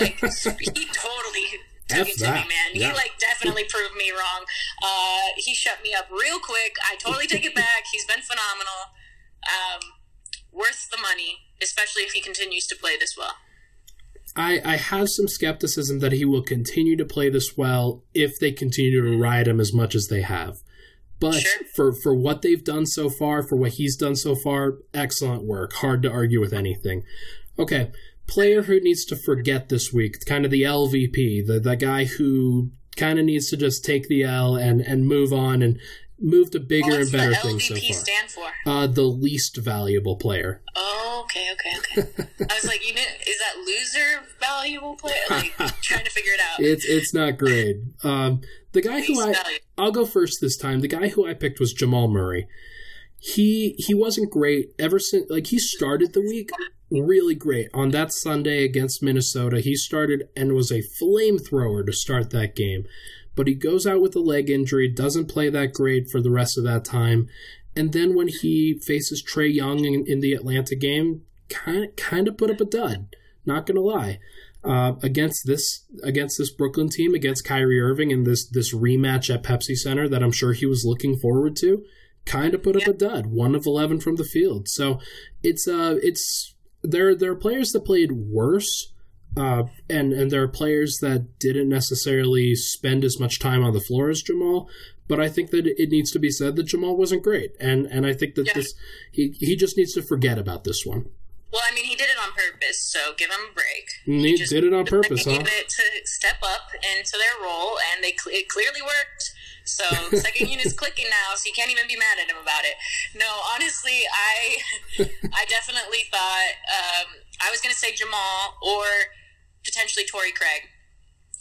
Speaker 2: Like he totally took
Speaker 1: F
Speaker 2: it to
Speaker 1: that.
Speaker 2: me, man.
Speaker 1: Yeah.
Speaker 2: He like definitely proved me wrong. Uh, he shut me up real quick. I totally take it back. He's been phenomenal. Um, worth the money, especially if he continues to play this well.
Speaker 1: I, I have some skepticism that he will continue to play this well if they continue to ride him as much as they have. But
Speaker 2: Sure.
Speaker 1: for, for what they've done so far, for what he's done so far, excellent work. Hard to argue with anything. Okay, player who needs to forget this week, kind of the LVP, the, the guy who kind of needs to just take the L and, and move on and move to bigger and better things so far.
Speaker 2: stand for?
Speaker 1: Uh, the least valuable player.
Speaker 2: Oh, okay, okay, okay. I was like, you know, is that loser valuable player? Like trying to figure it out.
Speaker 1: It's it's not great. Um, the guy who I
Speaker 2: value.
Speaker 1: I'll go first this time. The guy who I picked was Jamal Murray. He he wasn't great ever since like he started the week really great on that Sunday against Minnesota. He started and was a flamethrower to start that game. But he goes out with a leg injury, doesn't play that great for the rest of that time. And then when he faces Trae Young in, in the Atlanta game, kind of kind of put up a dud. Not gonna lie uh, against this against this Brooklyn team, against Kyrie Irving in this this rematch at Pepsi Center that I'm sure he was looking forward to, kind of put up a dud, one of eleven from the field. So it's uh it's there there are players that played worse. Uh, and and there are players that didn't necessarily spend as much time on the floor as Jamal, but I think that it needs to be said that Jamal wasn't great, and and I think that
Speaker 2: Yeah.
Speaker 1: this he he just needs to forget about this one.
Speaker 2: Well, I mean, he did it on purpose, so give him a break.
Speaker 1: And he did it on purpose,
Speaker 2: He
Speaker 1: huh?
Speaker 2: to step up into their role, and they it clearly worked. So second unit's clicking now, so you can't even be mad at him about it. No, honestly, I I definitely thought um, I was going to say Jamal or potentially Torrey Craig.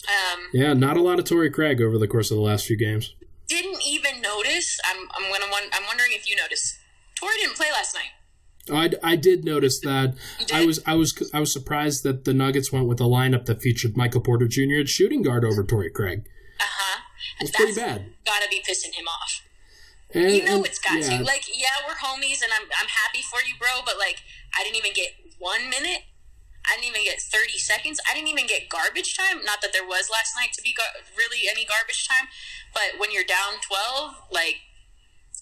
Speaker 2: Um,
Speaker 1: Yeah, not a lot of Torrey Craig over the course of the last few games.
Speaker 2: didn't even notice. I'm I'm gonna I'm wondering if you noticed. Torrey didn't play last night.
Speaker 1: I, I did notice that. I was I was I was surprised that the Nuggets went with a lineup that featured Michael Porter Jr. at shooting guard over Torrey Craig.
Speaker 2: Uh huh.
Speaker 1: It's pretty bad.
Speaker 2: Gotta be pissing him off.
Speaker 1: And,
Speaker 2: You know
Speaker 1: and-
Speaker 2: it's got
Speaker 1: yeah,
Speaker 2: to. Like, yeah, we're homies, and I'm I'm happy for you, bro. But like, I didn't even get one minute. I didn't even get 30 seconds. I didn't even get garbage time. Not that there was last night to be gar- really any garbage time, but when you're down 12, like,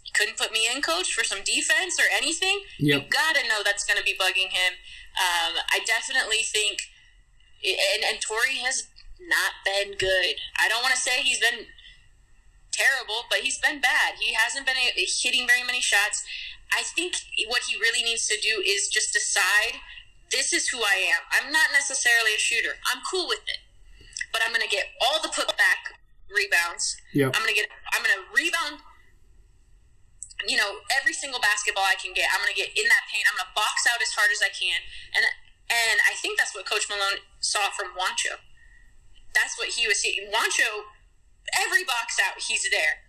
Speaker 2: you couldn't put me in, coach, for some defense or anything.
Speaker 1: Yep.
Speaker 2: You gotta know that's gonna be bugging him. Um, I definitely think, and, and Torrey has not been good. I don't want to say he's been terrible, but he's been bad. He hasn't been hitting very many shots. I think what he really needs to do is just decide this is who I am. I'm not necessarily a shooter. I'm cool with it. But I'm going to get all the putback rebounds. I'm going to get I'm going to rebound you know, every single basketball I can get. I'm going to get in that paint. I'm going to box out as hard as I can. And and I think that's what Coach Malone saw from Juancho. That's what he was seeing. Juancho, every box out, he's there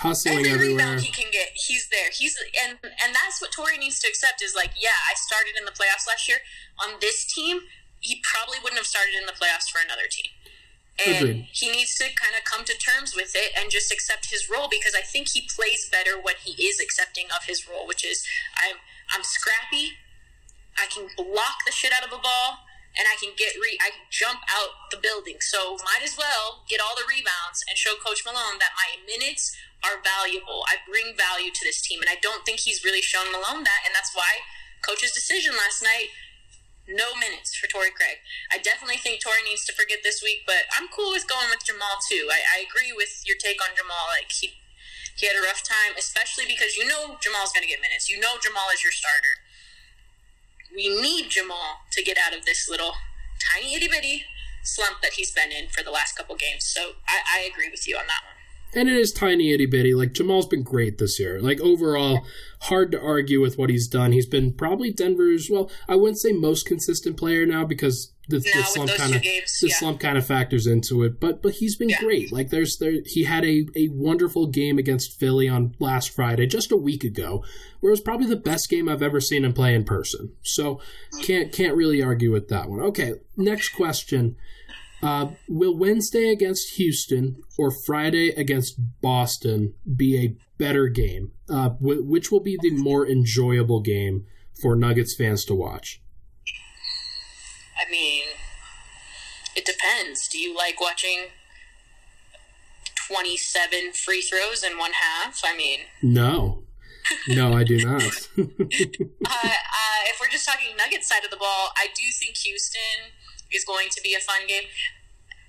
Speaker 1: Hustling
Speaker 2: every
Speaker 1: everywhere.
Speaker 2: rebound he can get, he's there. He's and and that's what Torrey needs to accept is like, yeah, I started in the playoffs last year on this team. He probably wouldn't have started in the playoffs for another team. And
Speaker 1: Agreed.
Speaker 2: he needs to kind of come to terms with it and just accept his role because I think he plays better when he is accepting of his role, which is I'm I'm scrappy, I can block the shit out of a ball, and I can get re I can jump out the building. So might as well get all the rebounds and show Coach Malone that my minutes are valuable. I bring value to this team, and I don't think he's really shown Malone that, and that's why Coach's decision last night. No minutes for Torrey Craig. I definitely think Torrey needs to forget this week, but I'm cool with going with Jamal too. I, I agree with your take on Jamal. Like he he had a rough time, especially because you know Jamal's going to get minutes. You know Jamal is your starter we need Jamal to get out of this little tiny itty bitty slump that he's been in for the last couple games. So I, I agree with you on that one.
Speaker 1: And it is tiny itty bitty. Like Jamal's been great this year. Like overall, hard to argue with what he's done. He's been probably Denver's well, I wouldn't say most consistent player now because the, the
Speaker 2: Now
Speaker 1: slump kind of
Speaker 2: games,
Speaker 1: the
Speaker 2: yeah.
Speaker 1: slump kind of factors into it. But but he's been
Speaker 2: Yeah.
Speaker 1: great. Like there's there he had a, a wonderful game against Philly on last Friday, just a week ago, where it was probably the best game I've ever seen him play in person. So can't can't really argue with that one. Okay, next question. Uh, will Wednesday against Houston or Friday against Boston be a better game? Uh, wh- which will be the more enjoyable game for Nuggets fans to watch?
Speaker 2: I mean, it depends. Do you like watching 27 free throws in one half? I mean,
Speaker 1: No, no, I do not.
Speaker 2: uh, uh, if we're just talking Nuggets side of the ball, I do think Houston is going to be a fun game.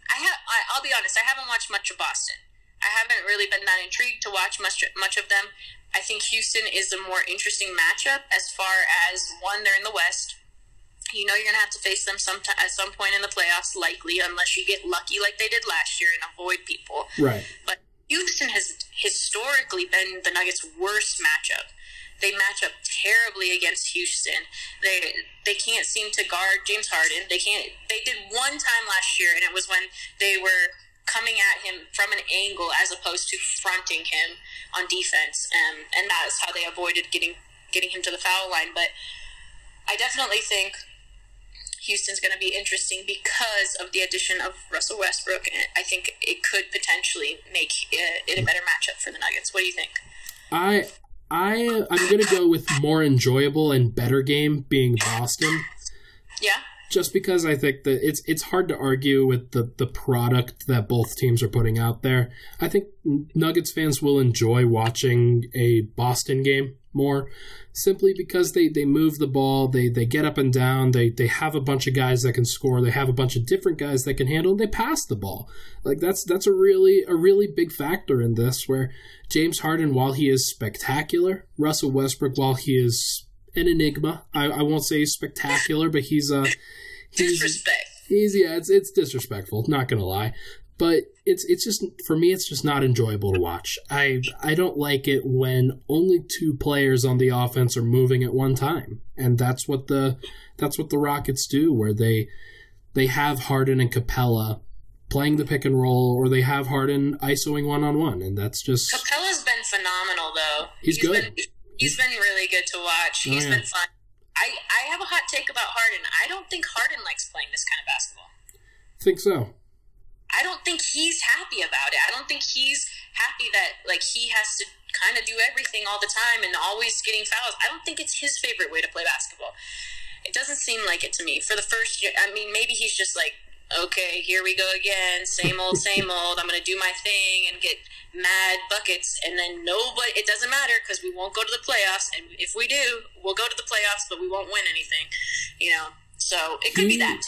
Speaker 2: I have. I, will be honest. I haven't watched much of Boston. I haven't really been that intrigued to watch much much of them. I think Houston is a more interesting matchup as far as one. They're in the West. You know you're gonna have to face them some at some point in the playoffs, likely, unless you get lucky like they did last year and avoid people.
Speaker 1: right.
Speaker 2: But Houston has historically been the Nuggets' worst matchup. They match up terribly against Houston. They they can't seem to guard James Harden. They can't. They did one time last year, and it was when they were coming at him from an angle as opposed to fronting him on defense, um, and that's how they avoided getting getting him to the foul line. But I definitely think Houston's going to be interesting because of the addition of Russell Westbrook, and I think it could potentially make it, it a better matchup for the Nuggets. What do you think?
Speaker 1: I I I'm gonna go with more enjoyable and better game being Boston.
Speaker 2: Yeah,
Speaker 1: just because I think that it's it's hard to argue with the the product that both teams are putting out there. I think Nuggets fans will enjoy watching a Boston game more simply because they, they move the ball, they they get up and down, they they have a bunch of guys that can score, they have a bunch of different guys that can handle, and they pass the ball. Like that's that's a really a really big factor in this where James Harden while he is spectacular, Russell Westbrook while he is an enigma. I, I won't say he's spectacular, but he's a he's
Speaker 2: disrespect.
Speaker 1: he's yeah, it's it's disrespectful, not gonna lie. But it's it's just for me it's just not enjoyable to watch. I I don't like it when only two players on the offense are moving at one time. And that's what the that's what the Rockets do where they they have Harden and Capela playing the pick and roll or they have Harden isoing one on one and that's just
Speaker 2: Capela's been phenomenal though.
Speaker 1: He's good.
Speaker 2: Been, he's been really good to watch.
Speaker 1: Oh,
Speaker 2: He's
Speaker 1: yeah.
Speaker 2: been fun. I, I have a hot take about Harden. I don't think Harden likes playing this kind of basketball.
Speaker 1: think so.
Speaker 2: I don't think he's happy about it. I don't think he's happy that like he has to kind of do everything all the time and always getting fouls. I don't think it's his favorite way to play basketball. It doesn't seem like it to me. For the first year, I mean, maybe he's just like, okay, here we go again, same old, same old. I'm gonna do my thing and get mad buckets, and then nobody. It doesn't matter because we won't go to the playoffs, and if we do, we'll go to the playoffs, but we won't win anything. You know, so it could be that.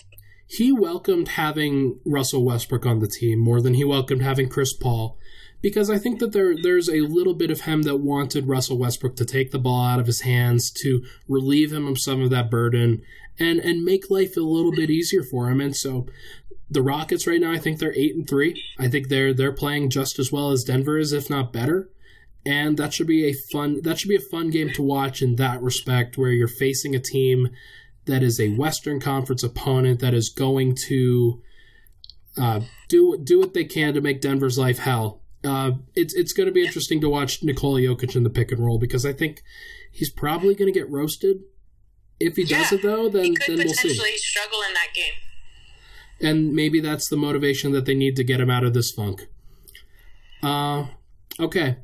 Speaker 1: He welcomed having Russell Westbrook on the team more than he welcomed having Chris Paul. Because I think that there there's a little bit of him that wanted Russell Westbrook to take the ball out of his hands to relieve him of some of that burden and and make life a little bit easier for him. And so the Rockets right now, I think they're eight and three. I think they're they're playing just as well as Denver is, if not better. And that should be a fun that should be a fun game to watch in that respect, where you're facing a team that is a Western Conference opponent that is going to uh, do do what they can to make Denver's life hell. Uh, it's it's going to be interesting to watch Nikola Jokic in the pick and roll because I think he's probably going to get roasted. If he
Speaker 2: Yeah,
Speaker 1: does it though, then
Speaker 2: he could
Speaker 1: then we'll see.
Speaker 2: potentially struggle in that game.
Speaker 1: and maybe that's the motivation that they need to get him out of this funk. Uh, okay.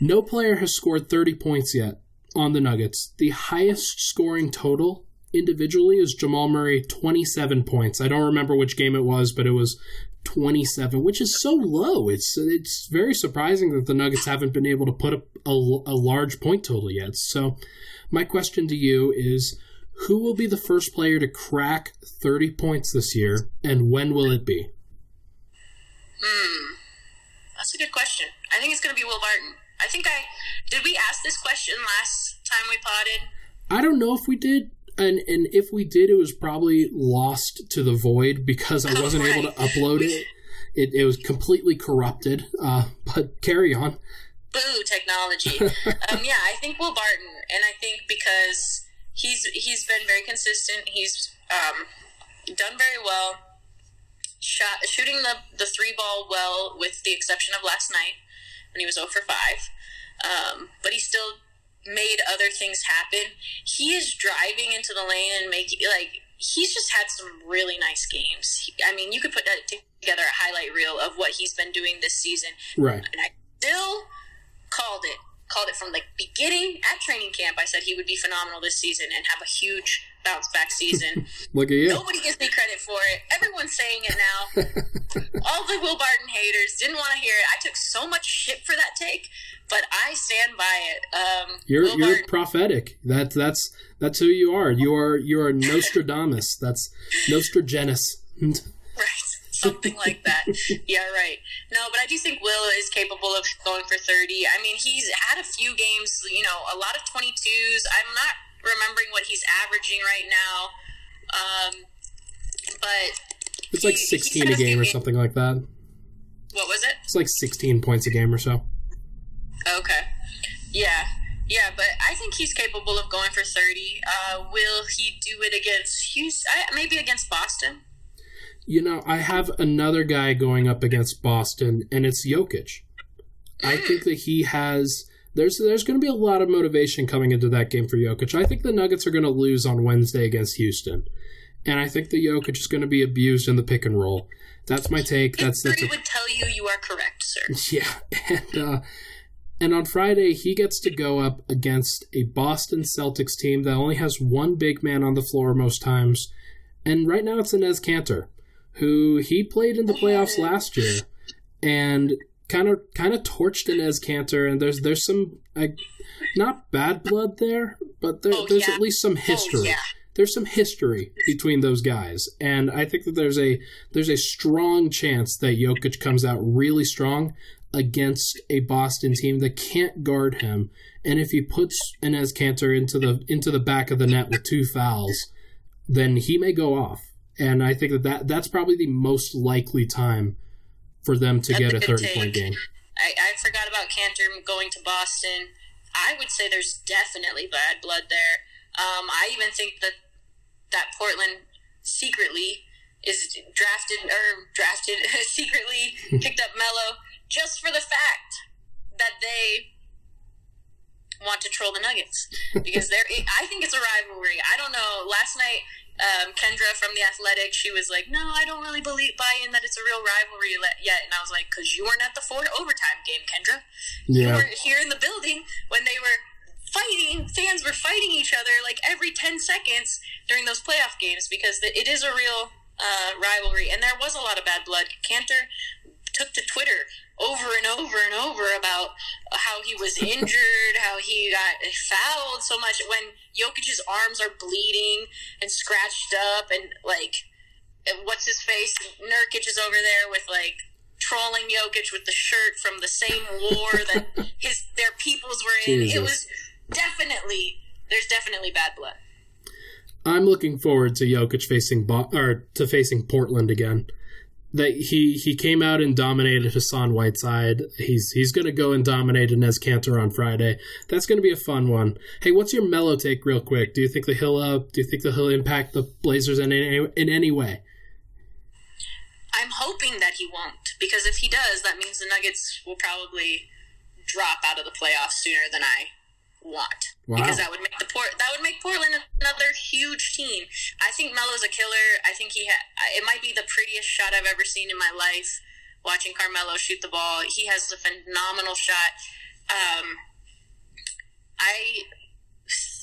Speaker 1: No player has scored 30 points yet on the Nuggets. The highest scoring total individually is Jamal Murray, 27 points. I don't remember which game it was, but it was 27, which is so low. It's it's very surprising that the Nuggets haven't been able to put up a, a large point total yet. So, my question to you is who will be the first player to crack 30 points this year, and when will it be?
Speaker 2: Hmm. That's a good question. I think it's going to be Will Barton. I think I did. We ask this question last time we potted.
Speaker 1: I don't know if we did, and and if we did, it was probably lost to the void because I wasn't able to upload it. It, it was completely corrupted. Uh, but carry on.
Speaker 2: Boo technology. um, yeah, I think Will Barton, and I think because he's he's been very consistent. He's um, done very well. Shot shooting the the three ball well, with the exception of last night when he was 0 for 5. Um, but he still made other things happen. He is driving into the lane and making like he's just had some really nice games. He- I mean, you could put that together a highlight reel of what he's been doing this season
Speaker 1: Right.
Speaker 2: and I still called it. Called it from the beginning at training camp. I said he would be phenomenal this season and have a huge bounce back season.
Speaker 1: Look at you.
Speaker 2: Nobody gives me credit for it. Everyone's saying it now. All the Will Barton haters didn't want to hear it. I took so much shit for that take, but I stand by it. Um,
Speaker 1: You're
Speaker 2: Will
Speaker 1: you're
Speaker 2: Barton,
Speaker 1: prophetic. That that's that's who you are. You are you are Nostradamus. That's Nostragenus.
Speaker 2: Something like that. Yeah, right. No, but I do think Will is capable of going for 30. I mean, he's had a few games, you know, a lot of 22s. I'm not remembering what he's averaging right now. Um, but
Speaker 1: It's like 16
Speaker 2: had
Speaker 1: a game or something like that.
Speaker 2: What was it?
Speaker 1: It's like 16 points a game or so.
Speaker 2: Okay. Yeah. Yeah, but I think he's capable of going for 30. Uh, will he do it against Houston? Maybe against Boston?
Speaker 1: You know, I have another guy going up against Boston, and it's Jokic. I think that he has. There's there's going to be a lot of motivation coming into that game for Jokic. I think the Nuggets are going to lose on Wednesday against Houston, and I think the Jokic is going to be abused in the pick and roll. That's my take. That's that's a,
Speaker 2: would tell you you are correct, sir.
Speaker 1: yeah, and uh, and on Friday he gets to go up against a Boston Celtics team that only has one big man on the floor most times, and right now it's Enes Kanter, who he played in the playoffs last year, and kind of kind of torched Enes Kanter, and there's there's some like not bad blood there, but there,
Speaker 2: Oh,
Speaker 1: there's
Speaker 2: yeah.
Speaker 1: at least some oh, history.
Speaker 2: Oh, yeah.
Speaker 1: there's some history between those guys, and I think that there's a there's a strong chance that Jokic comes out really strong against a Boston team that can't guard him, and if he puts Enes Kanter into the into the back of the net with two fouls, then he may go off, and I think that, that that's probably the most likely time for them to
Speaker 2: That's
Speaker 1: get
Speaker 2: a
Speaker 1: a
Speaker 2: good
Speaker 1: 30 point game.
Speaker 2: I, I forgot about Kanter going to Boston. I would say there's definitely bad blood there. Um, I even think that that Portland secretly is drafted or drafted secretly picked up Melo just for the fact that they want to troll the Nuggets because they're. I think it's a rivalry. I don't know. Last night, um, Kendra from the Athletic, she was like, "No, I don't really believe buy in that it's a real rivalry yet," and I was like, "Cause you weren't at the four overtime game, Kendra. You
Speaker 1: Yeah.
Speaker 2: were here in the building when they were fighting fans were fighting each other like every 10 seconds during those playoff games because it is a real uh, rivalry and there was a lot of bad blood Kanter took to twitter over and over and over about how he was injured how he got fouled so much when Jokic's arms are bleeding and scratched up and like what's his face Nurkic is over there with like trolling Jokic with the shirt from the same war that his their peoples were in. Jesus. It was definitely there's definitely bad blood.
Speaker 1: I'm looking forward to Jokic facing Bo- or to facing Portland again. That he he came out and dominated Hassan Whiteside. He's he's going to go and dominate Enes Kanter on Friday. That's going to be a fun one. Hey, what's your Melo take, real quick? Do you think the Hill uh, do you think the Hill impact the Blazers in any, in any way?
Speaker 2: I'm hoping that he won't because if he does, that means the Nuggets will probably drop out of the playoffs sooner than I want wow. because that would make the port that would make Portland another huge team. I think Melo's a killer. I think he ha- it might be the prettiest shot I've ever seen in my life. Watching Carmelo shoot the ball, he has a phenomenal shot. Um, I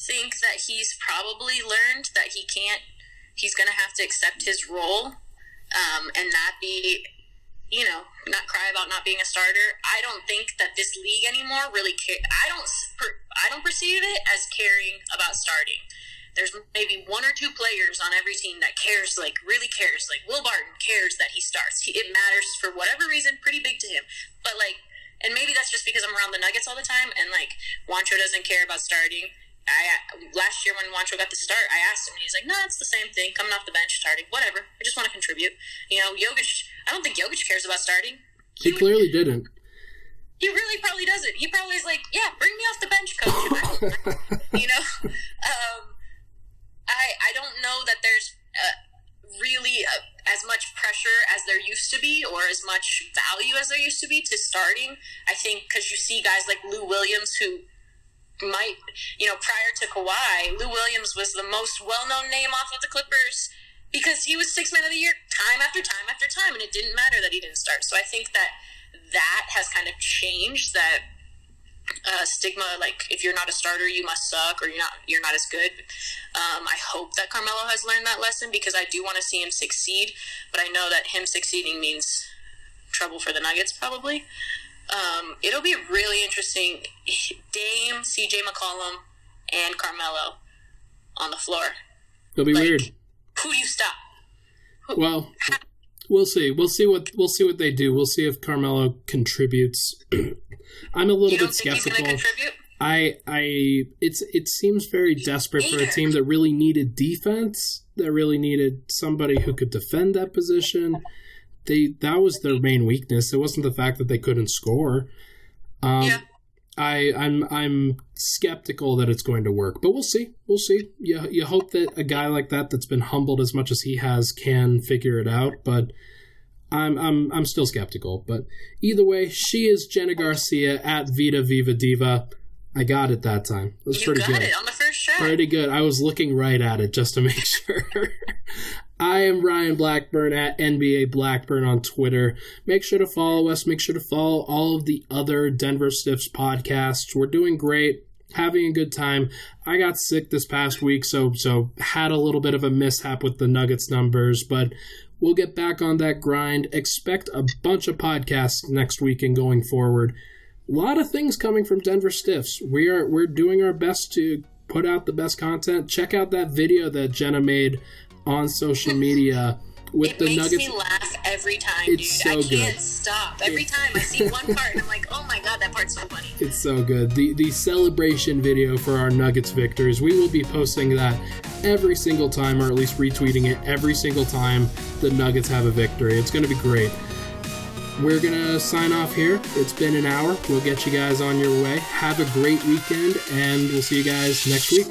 Speaker 2: think that he's probably learned that he can't. He's going to have to accept his role um, and not be you know, not cry about not being a starter. I don't think that this league anymore really care. I don't. I don't perceive it as caring about starting. There's maybe one or two players on every team that cares, like really cares. Like Will Barton cares that he starts. He, it matters for whatever reason, pretty big to him. But like, and maybe that's just because I'm around the Nuggets all the time, and like Juancho doesn't care about starting. I last year when Juancho got the start, I asked him, and he's like, "No, it's the same thing. Coming off the bench, starting, whatever. I just want to contribute." You know, Jokic. I don't think Jokic cares about starting.
Speaker 1: He, he clearly didn't.
Speaker 2: He really probably doesn't. He probably is like, "Yeah, bring me off the bench, coach." you know, um, I I don't know that there's uh, really uh, as much pressure as there used to be, or as much value as there used to be to starting. I think because you see guys like Lou Williams who might, you know, prior to Kawhi, Lou Williams was the most well known name off of the Clippers because he was six man of the year time after time after time, and it didn't matter that he didn't start. So I think that that has kind of changed that uh, stigma. Like if you're not a starter, you must suck, or you're not you're not as good. Um, I hope that Carmelo has learned that lesson because I do want to see him succeed, but I know that him succeeding means trouble for the Nuggets probably. Um, it'll be really interesting. Dame, CJ McCollum, and Carmelo on the floor.
Speaker 1: It'll be like, weird.
Speaker 2: Who do you stop?
Speaker 1: Who, well, we'll see. We'll see what we'll see what they do. We'll see if Carmelo contributes. I'm a little bit skeptical. I I it's it seems very desperate for a team that really needed defense, that really needed somebody who could defend that position they that was their main weakness. It wasn't the fact that they couldn't score. Um, yeah. I I'm I'm skeptical that it's going to work, but we'll see. We'll see. You you hope that a guy like that that's been humbled as much as he has can figure it out, but I'm I'm I'm still skeptical. But either way, she is Jenna Garcia at Vita Viva Diva. I got it that time. It was
Speaker 2: you
Speaker 1: pretty
Speaker 2: got
Speaker 1: good.
Speaker 2: it on the first try.
Speaker 1: Pretty good. I was looking right at it just to make sure. I am Ryan Blackburn at NBA Blackburn on Twitter. Make sure to follow us. Make sure to follow all of the other Denver Stiffs podcasts. We're doing great, having a good time. I got sick this past week, so so had a little bit of a mishap with the Nuggets numbers, but we'll get back on that grind. Expect a bunch of podcasts next week and going forward. A lot of things coming from Denver Stiffs. We are we're doing our best to put out the best content. Check out that video that Jenna made on social media with
Speaker 2: it
Speaker 1: the
Speaker 2: makes
Speaker 1: Nuggets.
Speaker 2: me laugh every time,
Speaker 1: it's
Speaker 2: dude.
Speaker 1: So
Speaker 2: I
Speaker 1: can't
Speaker 2: good. stop. Every time I see one part, and I'm like, oh my god, that part's so funny.
Speaker 1: It's so good. The the celebration video for our Nuggets victors. We will be posting that every single time, or at least retweeting it every single time the Nuggets have a victory. It's going to be great. We're going to sign off here. It's been an hour. We'll get you guys on your way. Have a great weekend, and we'll see you guys next week.